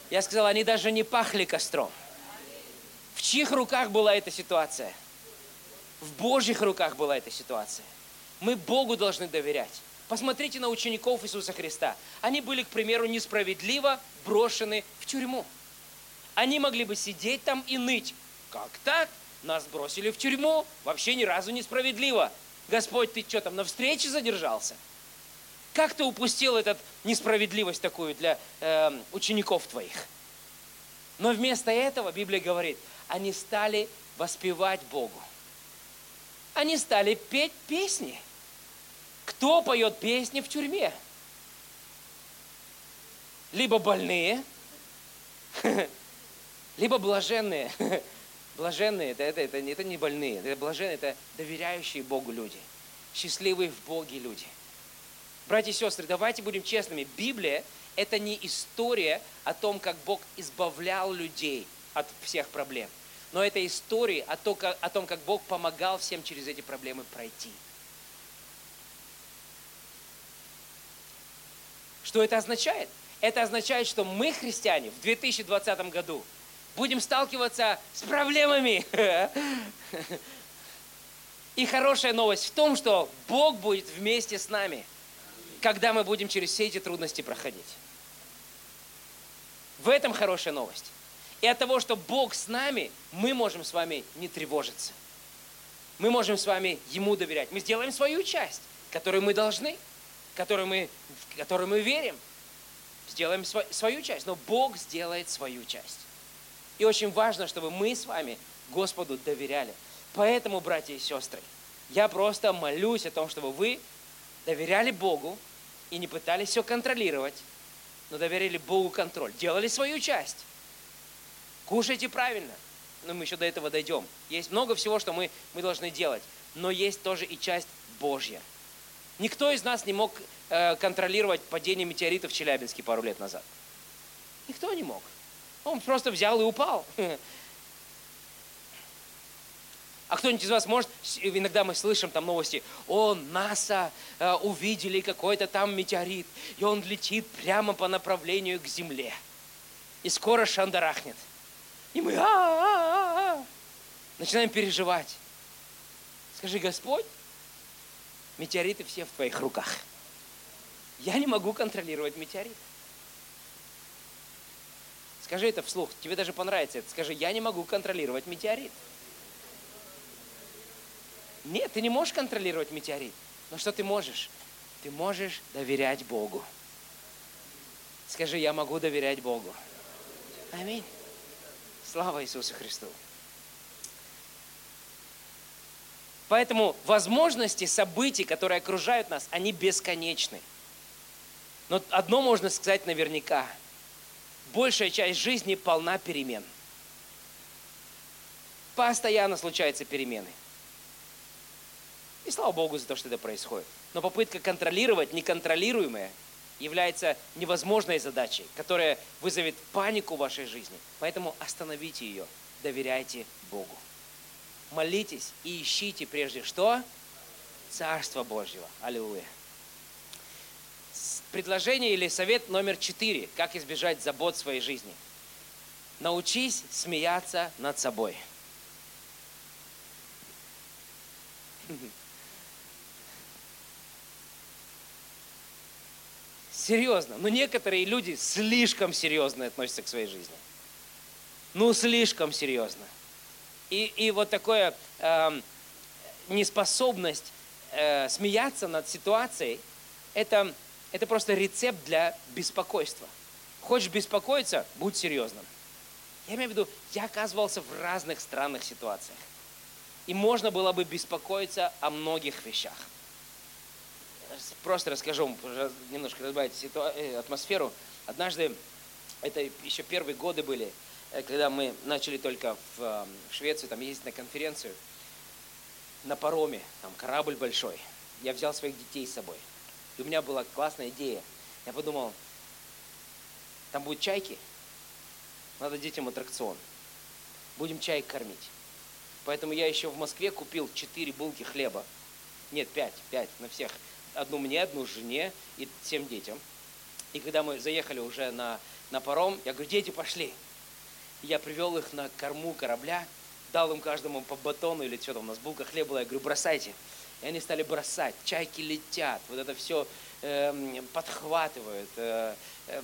Я сказал, они даже не пахли костром. В чьих руках была эта ситуация? В Божьих руках была эта ситуация. Мы Богу должны доверять. Посмотрите на учеников Иисуса Христа. Они были, к примеру, несправедливо брошены в тюрьму. Они могли бы сидеть там и ныть. Как так? Нас бросили в тюрьму. Вообще ни разу несправедливо. Господь, ты что там, на встрече задержался? Как ты упустил эту несправедливость такую для э, учеников твоих? Но вместо этого Библия говорит, они стали воспевать Богу. Они стали петь песни. Кто поет песни в тюрьме? Либо больные, [LAUGHS] либо блаженные. [LAUGHS] Блаженные это, это, это, это не больные, это блаженные, это доверяющие Богу люди, счастливые в Боге люди. Братья и сестры, давайте будем честными. Библия – это не история о том, как Бог избавлял людей от всех проблем, но это история о том, как Бог помогал всем через эти проблемы пройти. Что это означает? Это означает, что мы, христиане, в 2020 году будем сталкиваться с проблемами. [LAUGHS] И хорошая новость в том, что Бог будет вместе с нами, когда мы будем через все эти трудности проходить. В этом хорошая новость. И от того, что Бог с нами, мы можем с вами не тревожиться. Мы можем с вами Ему доверять. Мы сделаем свою часть, которую мы должны – которую мы, в которую мы верим, сделаем свою часть, но Бог сделает свою часть. И очень важно, чтобы мы с вами Господу доверяли. Поэтому, братья и сестры, я просто молюсь о том, чтобы вы доверяли Богу и не пытались все контролировать, но доверили Богу контроль, делали свою часть. Кушайте правильно, но мы еще до этого дойдем. Есть много всего, что мы, мы должны делать. Но есть тоже и часть Божья. Никто из нас не мог э, контролировать падение метеорита в Челябинске пару лет назад. Никто не мог. Он просто взял и упал. [LAUGHS] А кто-нибудь из вас может, иногда мы слышим там новости, о, НАСА э, увидели какой-то там метеорит, и он летит прямо по направлению к Земле. И скоро шандарахнет. И мы а-а-а-а, начинаем переживать. Скажи, Господь, метеориты все в твоих руках. Я не могу контролировать метеорит. Скажи это вслух, тебе даже понравится это. Скажи, я не могу контролировать метеорит. Нет, ты не можешь контролировать метеорит. Но что ты можешь? Ты можешь доверять Богу. Скажи, я могу доверять Богу. Аминь. Слава Иисусу Христу. Поэтому возможности событий, которые окружают нас, они бесконечны. Но одно можно сказать наверняка. Большая часть жизни полна перемен. Постоянно случаются перемены. И слава Богу за то, что это происходит. Но попытка контролировать неконтролируемое является невозможной задачей, которая вызовет панику в вашей жизни. Поэтому остановите ее, доверяйте Богу. Молитесь и ищите прежде что? Царство Божьего. Аллилуйя. Предложение или совет номер четыре. Как избежать забот своей жизни. Научись смеяться над собой. Серьезно. Но некоторые люди слишком серьезно относятся к своей жизни. Ну, слишком серьезно. И, и вот такая э, неспособность э, смеяться над ситуацией, это, это просто рецепт для беспокойства. Хочешь беспокоиться, будь серьезным. Я имею в виду, я оказывался в разных странных ситуациях. И можно было бы беспокоиться о многих вещах просто расскажу, немножко разбавить э, атмосферу. Однажды, это еще первые годы были, когда мы начали только в, эм, в Швецию там ездить на конференцию, на пароме, там корабль большой. Я взял своих детей с собой. И у меня была классная идея. Я подумал, там будут чайки, надо детям аттракцион. Будем чайк кормить. Поэтому я еще в Москве купил 4 булки хлеба. Нет, 5, 5 на всех одну мне, одну жене и всем детям. И когда мы заехали уже на, на паром, я говорю, дети, пошли. Я привел их на корму корабля, дал им каждому по батону или что там, у нас булка хлеба была, я говорю, бросайте. И они стали бросать, чайки летят, вот это все э, эм, подхватывают, э, э,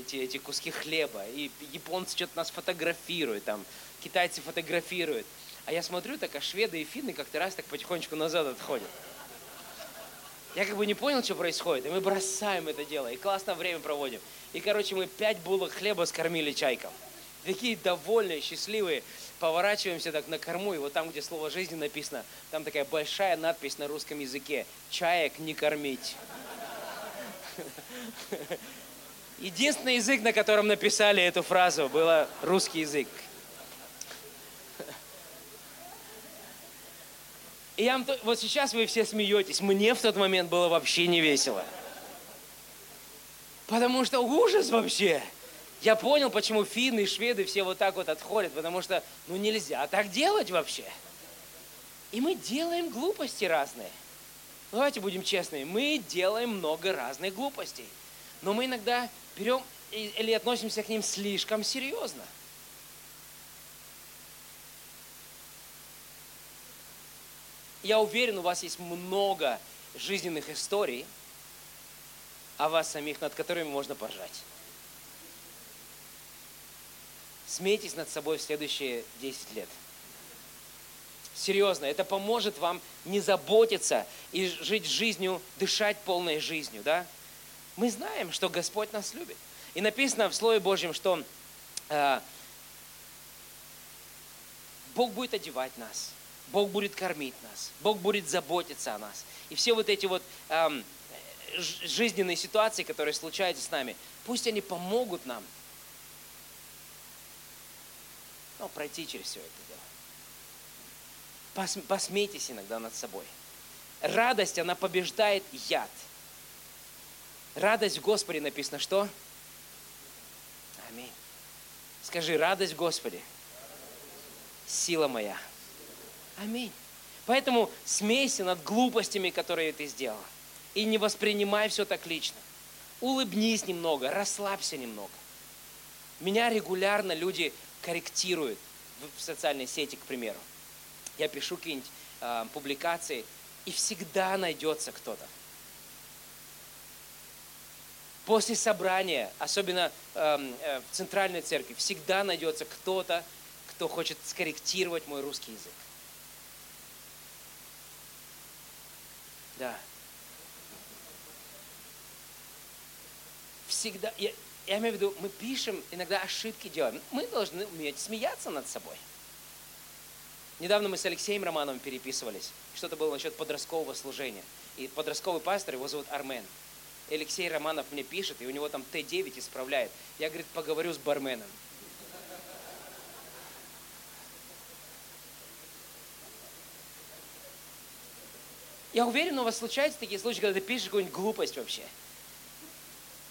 эти, эти куски хлеба. И японцы что-то нас фотографируют, там, китайцы фотографируют. А я смотрю, так, а шведы и финны как-то раз так потихонечку назад отходят. Я как бы не понял, что происходит, и мы бросаем это дело, и классно время проводим. И, короче, мы пять булок хлеба скормили чайкам. Такие довольные, счастливые. Поворачиваемся так на корму, и вот там, где слово «жизни» написано, там такая большая надпись на русском языке «Чаек не кормить». Единственный язык, на котором написали эту фразу, был русский язык. И я вам, вот сейчас вы все смеетесь, мне в тот момент было вообще не весело. Потому что ужас вообще. Я понял, почему финны и шведы все вот так вот отходят, потому что, ну, нельзя так делать вообще. И мы делаем глупости разные. Ну, давайте будем честными, мы делаем много разных глупостей. Но мы иногда берем или относимся к ним слишком серьезно. Я уверен, у вас есть много жизненных историй о вас самих, над которыми можно поржать. Смейтесь над собой в следующие 10 лет. Серьезно, это поможет вам не заботиться и жить жизнью, дышать полной жизнью, да? Мы знаем, что Господь нас любит. И написано в Слове Божьем, что э, Бог будет одевать нас, Бог будет кормить нас, Бог будет заботиться о нас. И все вот эти вот эм, жизненные ситуации, которые случаются с нами, пусть они помогут нам ну, пройти через все это дело. Пос, посмейтесь иногда над собой. Радость, она побеждает яд. Радость в Господе написано что? Аминь. Скажи, радость в Господе. Сила моя. Аминь. Поэтому смейся над глупостями, которые ты сделал. И не воспринимай все так лично. Улыбнись немного, расслабься немного. Меня регулярно люди корректируют в социальной сети, к примеру. Я пишу какие-нибудь э, публикации, и всегда найдется кто-то. После собрания, особенно э, э, в центральной церкви, всегда найдется кто-то, кто хочет скорректировать мой русский язык. Да. Всегда, я, я имею в виду, мы пишем, иногда ошибки делаем. Мы должны уметь смеяться над собой. Недавно мы с Алексеем Романовым переписывались. Что-то было насчет подросткового служения. И подростковый пастор, его зовут Армен. Алексей Романов мне пишет, и у него там Т9 исправляет. Я, говорит, поговорю с барменом. Я уверен, у вас случаются такие случаи, когда ты пишешь какую-нибудь глупость вообще.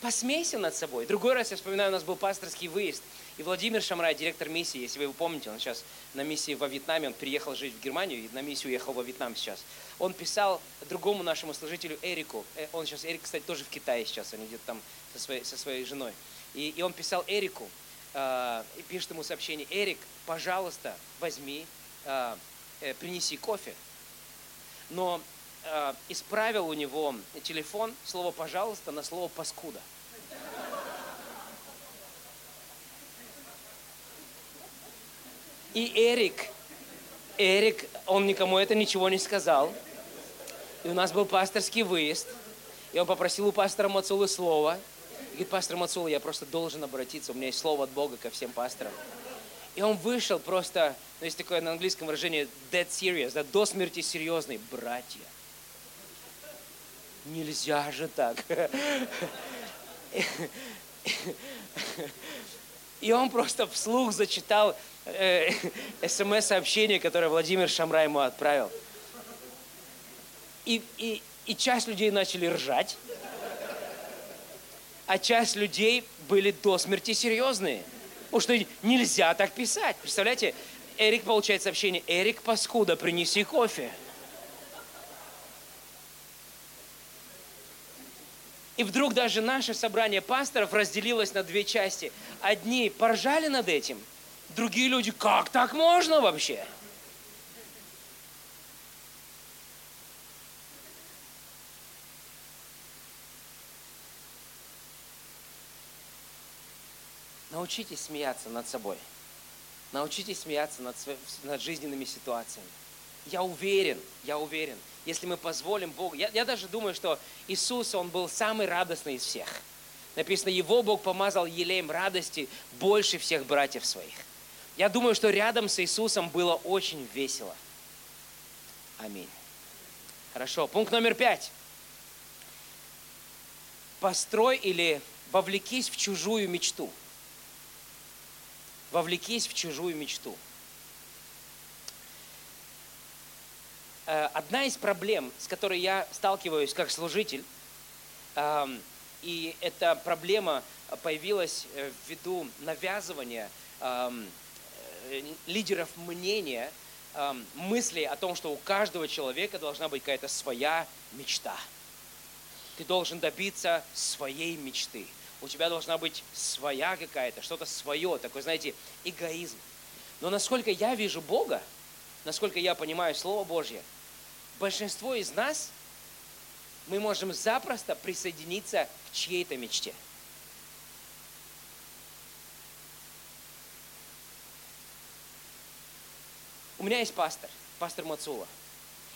Посмейся над собой. Другой раз, я вспоминаю, у нас был пасторский выезд. И Владимир Шамрай, директор миссии, если вы его помните, он сейчас на миссии во Вьетнаме, он переехал жить в Германию и на миссию уехал во Вьетнам сейчас. Он писал другому нашему служителю Эрику, э, он сейчас, Эрик, кстати, тоже в Китае сейчас, они где-то там со своей, со своей женой. И, и он писал Эрику, э, и пишет ему сообщение, Эрик, пожалуйста, возьми, э, э, принеси кофе. Но э, исправил у него телефон слово «пожалуйста» на слово «паскуда». И Эрик, Эрик, он никому это ничего не сказал. И у нас был пасторский выезд. И он попросил у пастора Мацулы слова. И говорит, пастор Мацула, я просто должен обратиться, у меня есть слово от Бога ко всем пасторам. И он вышел просто, ну, есть такое на английском выражение dead serious, да, до смерти серьезный, братья. Нельзя же так. И он просто вслух зачитал э, смс-сообщение, которое Владимир Шамра ему отправил. И, и, и часть людей начали ржать, а часть людей были до смерти серьезные. Потому что нельзя так писать. Представляете, Эрик получает сообщение, Эрик, паскуда, принеси кофе. И вдруг даже наше собрание пасторов разделилось на две части. Одни поржали над этим, другие люди, как так можно вообще? Научитесь смеяться над собой. Научитесь смеяться над, над жизненными ситуациями. Я уверен, я уверен – если мы позволим Богу. Я, я даже думаю, что Иисус, Он был самый радостный из всех. Написано, Его Бог помазал елеем радости больше всех братьев своих. Я думаю, что рядом с Иисусом было очень весело. Аминь. Хорошо, пункт номер пять. Построй или вовлекись в чужую мечту. Вовлекись в чужую мечту. Одна из проблем, с которой я сталкиваюсь как служитель, эм, и эта проблема появилась э, ввиду навязывания эм, э, лидеров мнения, эм, мысли о том, что у каждого человека должна быть какая-то своя мечта. Ты должен добиться своей мечты. У тебя должна быть своя какая-то, что-то свое, такой, знаете, эгоизм. Но насколько я вижу Бога, насколько я понимаю Слово Божье, большинство из нас, мы можем запросто присоединиться к чьей-то мечте. У меня есть пастор, пастор Мацула.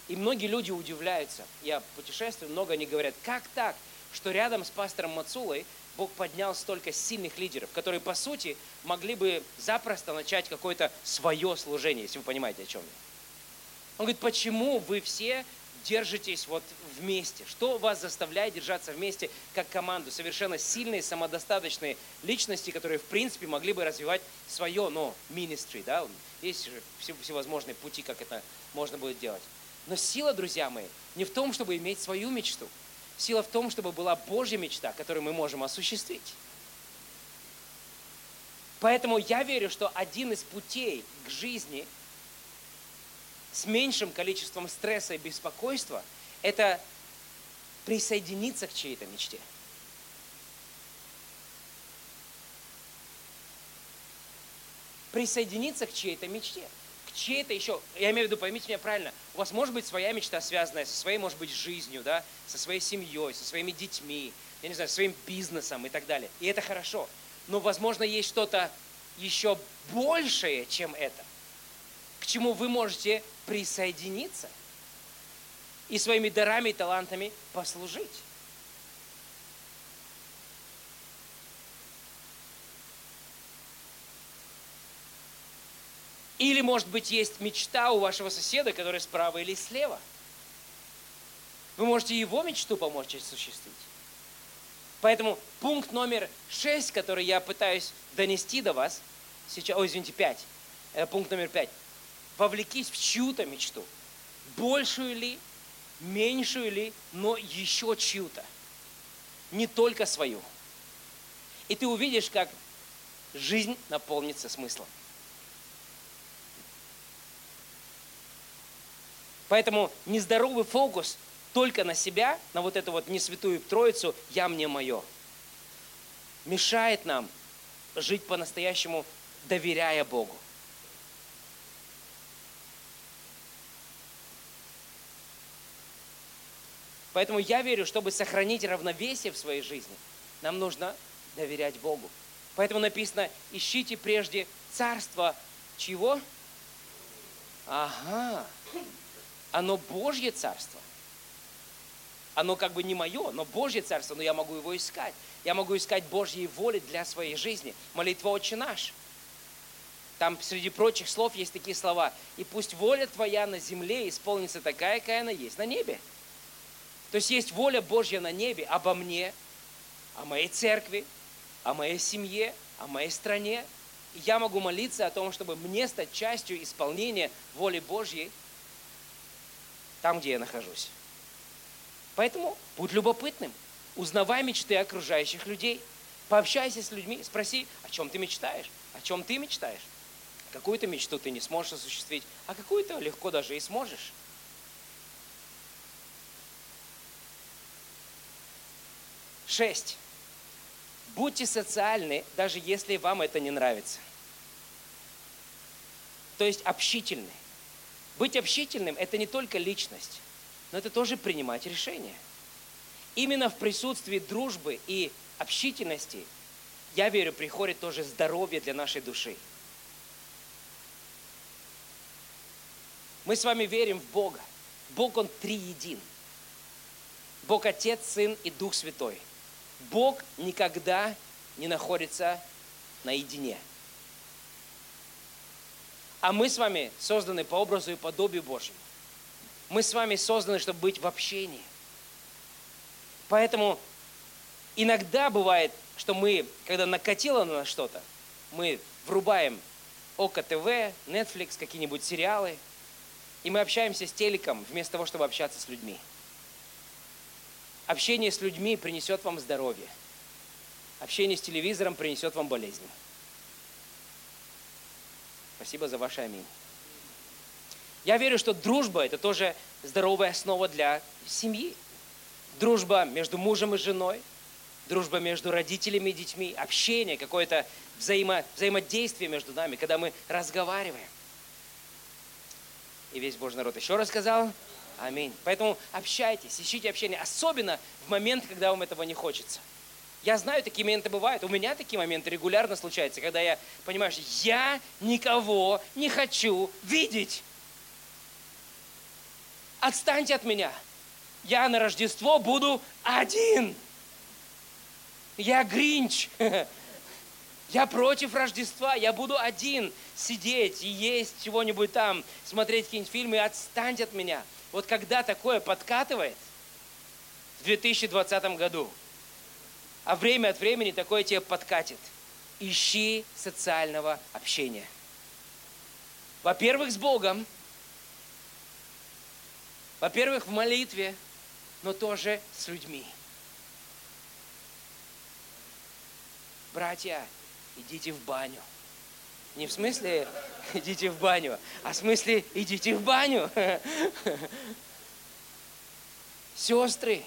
И многие люди удивляются. Я путешествую, много они говорят, как так, что рядом с пастором Мацулой Бог поднял столько сильных лидеров, которые, по сути, могли бы запросто начать какое-то свое служение, если вы понимаете, о чем я. Он говорит, почему вы все держитесь вот вместе? Что вас заставляет держаться вместе как команду? Совершенно сильные, самодостаточные личности, которые, в принципе, могли бы развивать свое, но ministry, да? Есть всевозможные пути, как это можно будет делать. Но сила, друзья мои, не в том, чтобы иметь свою мечту. Сила в том, чтобы была Божья мечта, которую мы можем осуществить. Поэтому я верю, что один из путей к жизни с меньшим количеством стресса и беспокойства – это присоединиться к чьей-то мечте. Присоединиться к чьей-то мечте. Чьей-то еще, я имею в виду, поймите меня правильно, у вас может быть своя мечта, связанная со своей, может быть, жизнью, да, со своей семьей, со своими детьми, я не знаю, своим бизнесом и так далее. И это хорошо но, возможно, есть что-то еще большее, чем это, к чему вы можете присоединиться и своими дарами и талантами послужить. Или, может быть, есть мечта у вашего соседа, который справа или слева. Вы можете его мечту помочь осуществить. Поэтому пункт номер шесть, который я пытаюсь донести до вас, сейчас, ой, извините, пять, э, пункт номер пять. Вовлекись в чью-то мечту. Большую ли, меньшую ли, но еще чью-то. Не только свою. И ты увидишь, как жизнь наполнится смыслом. Поэтому нездоровый фокус только на себя, на вот эту вот несвятую троицу «я мне мое», мешает нам жить по-настоящему, доверяя Богу. Поэтому я верю, чтобы сохранить равновесие в своей жизни, нам нужно доверять Богу. Поэтому написано, ищите прежде царство чего? Ага, оно Божье царство оно как бы не мое, но Божье Царство, но я могу его искать. Я могу искать Божьей воли для своей жизни. Молитва «Отче наш». Там среди прочих слов есть такие слова. «И пусть воля твоя на земле исполнится такая, какая она есть на небе». То есть есть воля Божья на небе обо мне, о моей церкви, о моей семье, о моей стране. И я могу молиться о том, чтобы мне стать частью исполнения воли Божьей там, где я нахожусь. Поэтому будь любопытным, узнавай мечты окружающих людей. Пообщайся с людьми, спроси, о чем ты мечтаешь, о чем ты мечтаешь. Какую-то мечту ты не сможешь осуществить, а какую-то легко даже и сможешь. Шесть. Будьте социальны, даже если вам это не нравится. То есть общительны. Быть общительным – это не только личность но это тоже принимать решения. Именно в присутствии дружбы и общительности, я верю, приходит тоже здоровье для нашей души. Мы с вами верим в Бога. Бог, Он триедин. Бог Отец, Сын и Дух Святой. Бог никогда не находится наедине. А мы с вами созданы по образу и подобию Божьему. Мы с вами созданы, чтобы быть в общении. Поэтому иногда бывает, что мы, когда накатило на что-то, мы врубаем ОКО ТВ, Netflix, какие-нибудь сериалы, и мы общаемся с телеком вместо того, чтобы общаться с людьми. Общение с людьми принесет вам здоровье. Общение с телевизором принесет вам болезнь. Спасибо за ваше аминь. Я верю, что дружба – это тоже здоровая основа для семьи. Дружба между мужем и женой, дружба между родителями и детьми, общение, какое-то взаимо, взаимодействие между нами, когда мы разговариваем. И весь Божий народ еще раз сказал Аминь. Поэтому общайтесь, ищите общение, особенно в момент, когда вам этого не хочется. Я знаю, такие моменты бывают. У меня такие моменты регулярно случаются, когда я понимаю, что я никого не хочу видеть. Отстаньте от меня. Я на Рождество буду один. Я Гринч. [LAUGHS] Я против Рождества, я буду один сидеть и есть чего-нибудь там, смотреть какие-нибудь фильмы, отстаньте от меня. Вот когда такое подкатывает, в 2020 году, а время от времени такое тебе подкатит, ищи социального общения. Во-первых, с Богом, во-первых, в молитве, но тоже с людьми. Братья, идите в баню. Не в смысле [LAUGHS] идите в баню, а в смысле идите в баню. [LAUGHS] Сестры,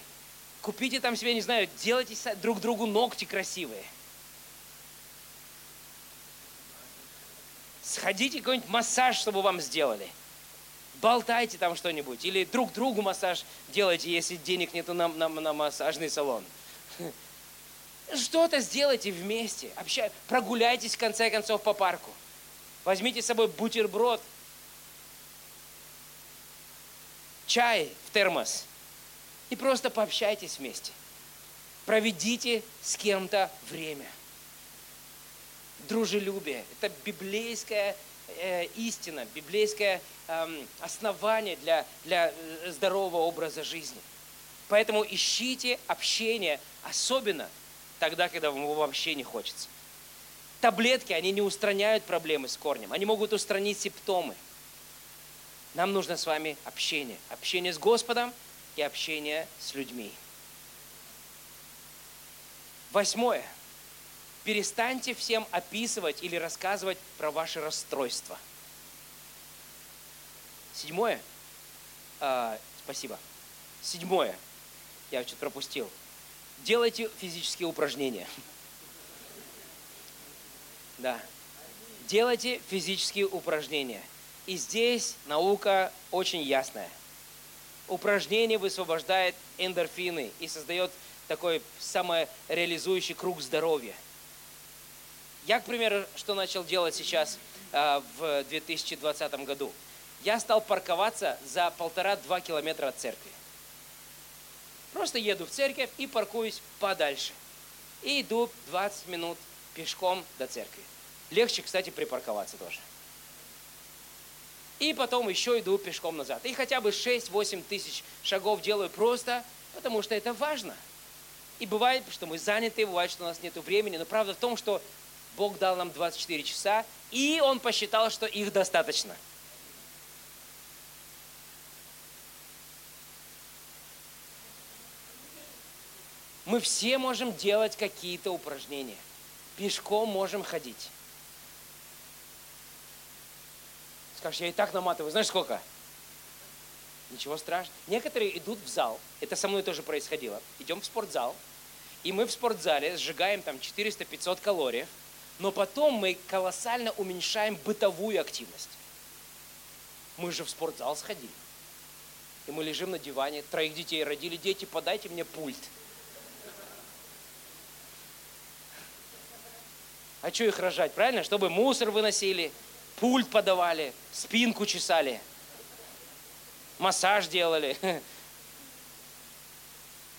купите там себе, не знаю, делайте друг другу ногти красивые. Сходите какой-нибудь массаж, чтобы вам сделали. Болтайте там что-нибудь. Или друг другу массаж делайте, если денег нету на, на, на массажный салон. [LAUGHS] Что-то сделайте вместе. Общай, прогуляйтесь в конце концов по парку. Возьмите с собой бутерброд, чай в термос и просто пообщайтесь вместе. Проведите с кем-то время. Дружелюбие – это библейская э, истина, библейское э, основание для, для э, здорового образа жизни. Поэтому ищите общение, особенно тогда, когда вам вообще не хочется. Таблетки, они не устраняют проблемы с корнем, они могут устранить симптомы. Нам нужно с вами общение. Общение с Господом и общение с людьми. Восьмое. Перестаньте всем описывать или рассказывать про ваши расстройства. Седьмое. А, спасибо. Седьмое. Я чуть пропустил делайте физические упражнения. [LAUGHS] Да. Делайте физические упражнения. И здесь наука очень ясная. Упражнение высвобождает эндорфины и создает такой самореализующий круг здоровья. Я, к примеру, что начал делать сейчас э, в 2020 году. Я стал парковаться за полтора-два километра от церкви. Просто еду в церковь и паркуюсь подальше. И иду 20 минут пешком до церкви. Легче, кстати, припарковаться тоже. И потом еще иду пешком назад. И хотя бы 6-8 тысяч шагов делаю просто, потому что это важно. И бывает, что мы заняты, бывает, что у нас нет времени. Но правда в том, что Бог дал нам 24 часа, и Он посчитал, что их достаточно – Мы все можем делать какие-то упражнения. Пешком можем ходить. Скажешь, я и так наматываю. Знаешь сколько? Ничего страшного. Некоторые идут в зал. Это со мной тоже происходило. Идем в спортзал. И мы в спортзале сжигаем там 400-500 калорий. Но потом мы колоссально уменьшаем бытовую активность. Мы же в спортзал сходили. И мы лежим на диване, троих детей родили. Дети, подайте мне пульт. А что их рожать, правильно? Чтобы мусор выносили, пульт подавали, спинку чесали, массаж делали.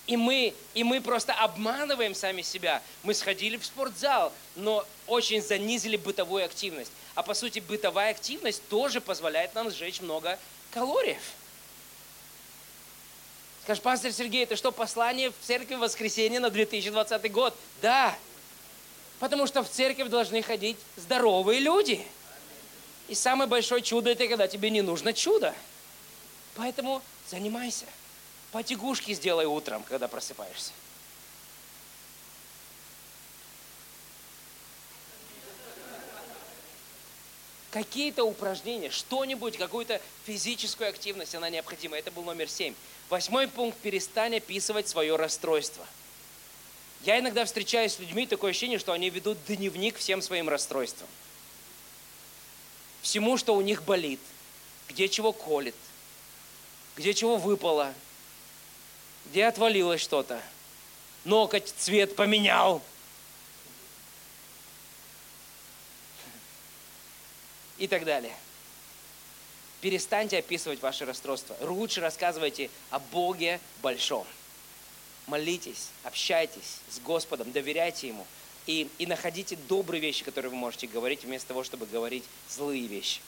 И мы, и мы просто обманываем сами себя. Мы сходили в спортзал, но очень занизили бытовую активность. А по сути бытовая активность тоже позволяет нам сжечь много калориев. Скажешь, пастор Сергей, это что, послание в церкви воскресенье на 2020 год? Да. Потому что в церковь должны ходить здоровые люди. И самое большое чудо это когда тебе не нужно чудо. Поэтому занимайся. Потягушки сделай утром, когда просыпаешься. Какие-то упражнения, что-нибудь, какую-то физическую активность, она необходима. Это был номер семь. Восьмой пункт. Перестань описывать свое расстройство – я иногда встречаюсь с людьми, такое ощущение, что они ведут дневник всем своим расстройствам. Всему, что у них болит, где чего колет, где чего выпало, где отвалилось что-то, ноготь цвет поменял. И так далее. Перестаньте описывать ваши расстройства. Лучше рассказывайте о Боге большом молитесь, общайтесь с Господом, доверяйте Ему. И, и находите добрые вещи, которые вы можете говорить, вместо того, чтобы говорить злые вещи.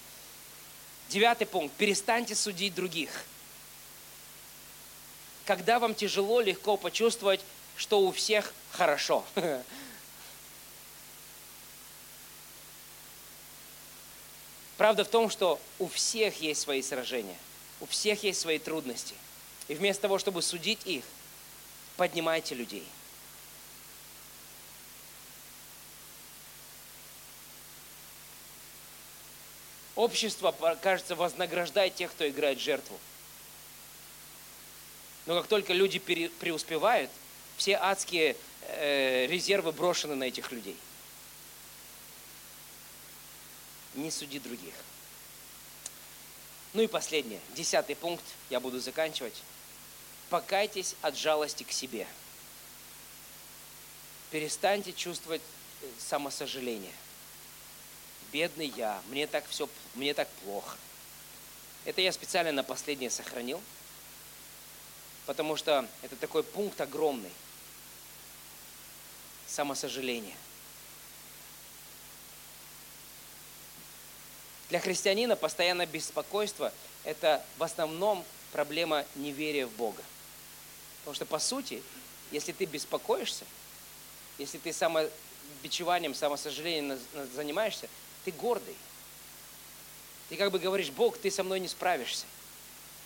Девятый пункт. Перестаньте судить других. Когда вам тяжело, легко почувствовать, что у всех хорошо. [LAUGHS] Правда в том, что у всех есть свои сражения, у всех есть свои трудности. И вместо того, чтобы судить их, поднимайте людей. Общество, кажется, вознаграждает тех, кто играет жертву. Но как только люди преуспевают, все адские э, резервы брошены на этих людей. Не суди других. Ну и последнее, десятый пункт, я буду заканчивать. Покайтесь от жалости к себе. Перестаньте чувствовать э, самосожаление. Бедный я, мне так все, мне так плохо. Это я специально на последнее сохранил, потому что это такой пункт огромный. Самосожаление. Для христианина постоянное беспокойство – это в основном проблема неверия в Бога. Потому что, по сути, если ты беспокоишься, если ты самобичеванием, самосожалением занимаешься, ты гордый. Ты как бы говоришь, Бог, ты со мной не справишься.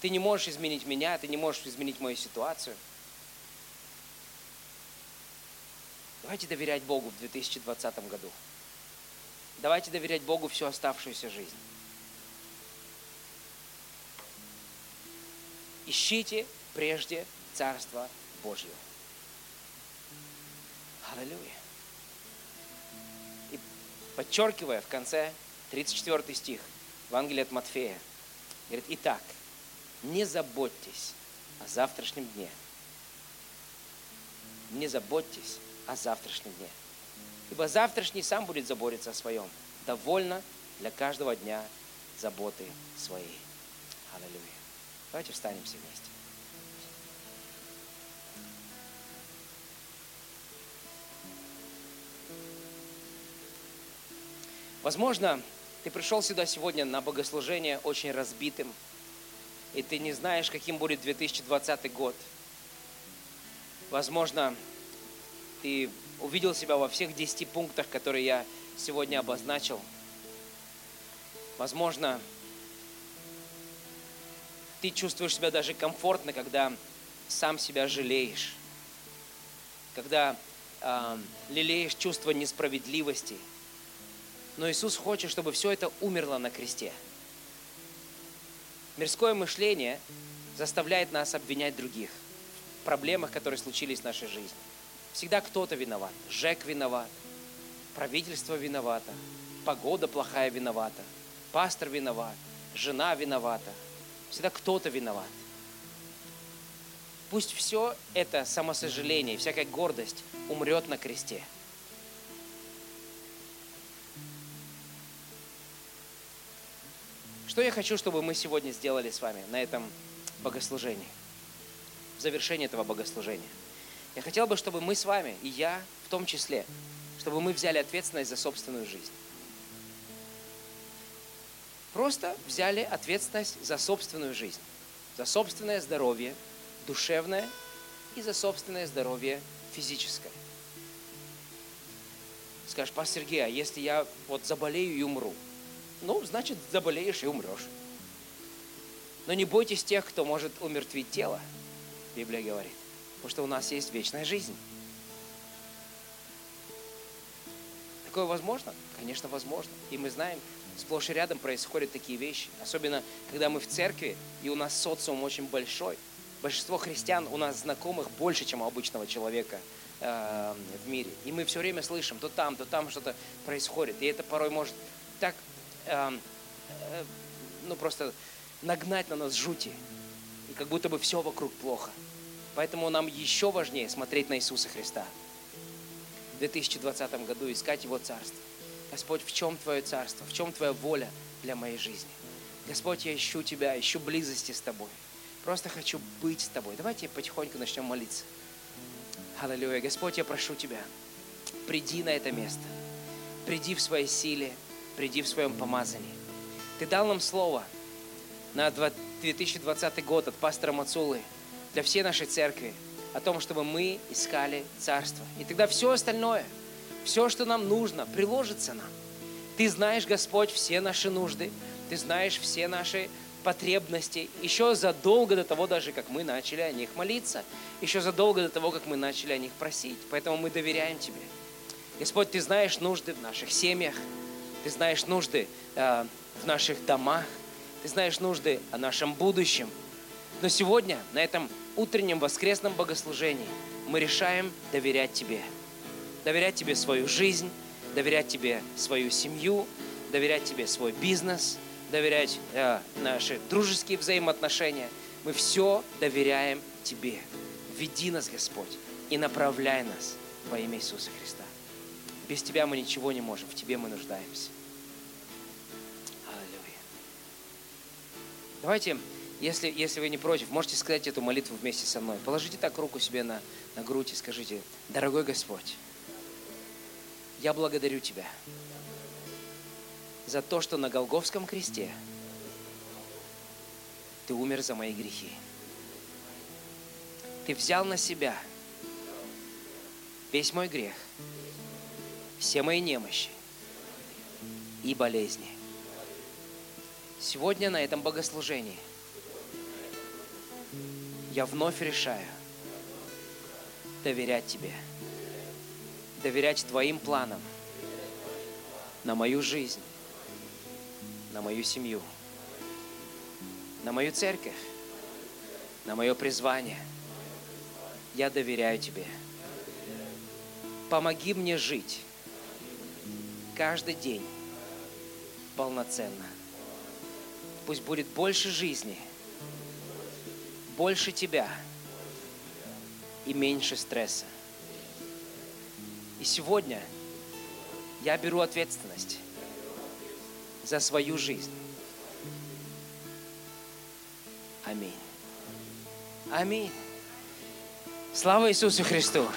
Ты не можешь изменить меня, ты не можешь изменить мою ситуацию. Давайте доверять Богу в 2020 году. Давайте доверять Богу всю оставшуюся жизнь. Ищите прежде Царство Божье. Аллилуйя. И подчеркивая в конце 34 стих Евангелия от Матфея, говорит, итак, не заботьтесь о завтрашнем дне. Не заботьтесь о завтрашнем дне. Ибо завтрашний сам будет заботиться о своем. Довольно для каждого дня заботы своей. Аллилуйя. Давайте встанем все вместе. Возможно, ты пришел сюда сегодня на богослужение очень разбитым, и ты не знаешь, каким будет 2020 год. Возможно, ты увидел себя во всех 10 пунктах, которые я сегодня обозначил. Возможно, ты чувствуешь себя даже комфортно, когда сам себя жалеешь, когда э, лелеешь чувство несправедливости – но Иисус хочет, чтобы все это умерло на кресте. Мирское мышление заставляет нас обвинять других в проблемах, которые случились в нашей жизни. Всегда кто-то виноват. Жек виноват, правительство виновато, погода плохая виновата, пастор виноват, жена виновата. Всегда кто-то виноват. Пусть все это самосожаление, всякая гордость умрет на кресте – Что я хочу, чтобы мы сегодня сделали с вами на этом богослужении, в завершении этого богослужения? Я хотел бы, чтобы мы с вами, и я в том числе, чтобы мы взяли ответственность за собственную жизнь. Просто взяли ответственность за собственную жизнь, за собственное здоровье, душевное и за собственное здоровье физическое. Скажешь, пастор Сергей, а если я вот заболею и умру – ну, значит, заболеешь и умрешь. Но не бойтесь тех, кто может умертвить тело, Библия говорит. Потому что у нас есть вечная жизнь. Такое возможно? Конечно, возможно. И мы знаем, сплошь и рядом происходят такие вещи. Особенно, когда мы в церкви, и у нас социум очень большой. Большинство христиан у нас знакомых больше, чем у обычного человека э, в мире. И мы все время слышим, то там, то там что-то происходит. И это порой может так э, э, ну просто нагнать на нас жути. И как будто бы все вокруг плохо. Поэтому нам еще важнее смотреть на Иисуса Христа. В 2020 году искать Его Царство. Господь, в чем Твое Царство? В чем Твоя воля для моей жизни? Господь, я ищу Тебя, ищу близости с Тобой. Просто хочу быть с Тобой. Давайте потихоньку начнем молиться. Аллилуйя. Господь, я прошу Тебя. приди на это место. Приди в своей силе, приди в своем помазании. Ты дал нам слово на 2020 год от пастора Мацулы для всей нашей церкви о том, чтобы мы искали Царство. И тогда все остальное, все, что нам нужно, приложится нам. Ты знаешь, Господь, все наши нужды, Ты знаешь все наши потребности еще задолго до того даже, как мы начали о них молиться, еще задолго до того, как мы начали о них просить. Поэтому мы доверяем Тебе. Господь, Ты знаешь нужды в наших семьях, Ты знаешь нужды э, в наших домах, Ты знаешь нужды о нашем будущем. Но сегодня, на этом утреннем воскресном богослужении, мы решаем доверять Тебе. Доверять Тебе свою жизнь, доверять Тебе свою семью, доверять Тебе свой бизнес – доверять э, наши дружеские взаимоотношения. Мы все доверяем Тебе. Веди нас, Господь, и направляй нас во имя Иисуса Христа. Без Тебя мы ничего не можем, в Тебе мы нуждаемся. Давайте, если, если вы не против, можете сказать эту молитву вместе со мной. Положите так руку себе на, на грудь и скажите, дорогой Господь, я благодарю Тебя за то, что на Голговском кресте ты умер за мои грехи. Ты взял на себя весь мой грех, все мои немощи и болезни. Сегодня на этом богослужении я вновь решаю доверять Тебе, доверять Твоим планам на мою жизнь, на мою семью, на мою церковь, на мое призвание. Я доверяю Тебе. Помоги мне жить каждый день полноценно. Пусть будет больше жизни, больше Тебя и меньше стресса. И сегодня я беру ответственность за свою жизнь. Аминь. Аминь. Слава Иисусу Христу!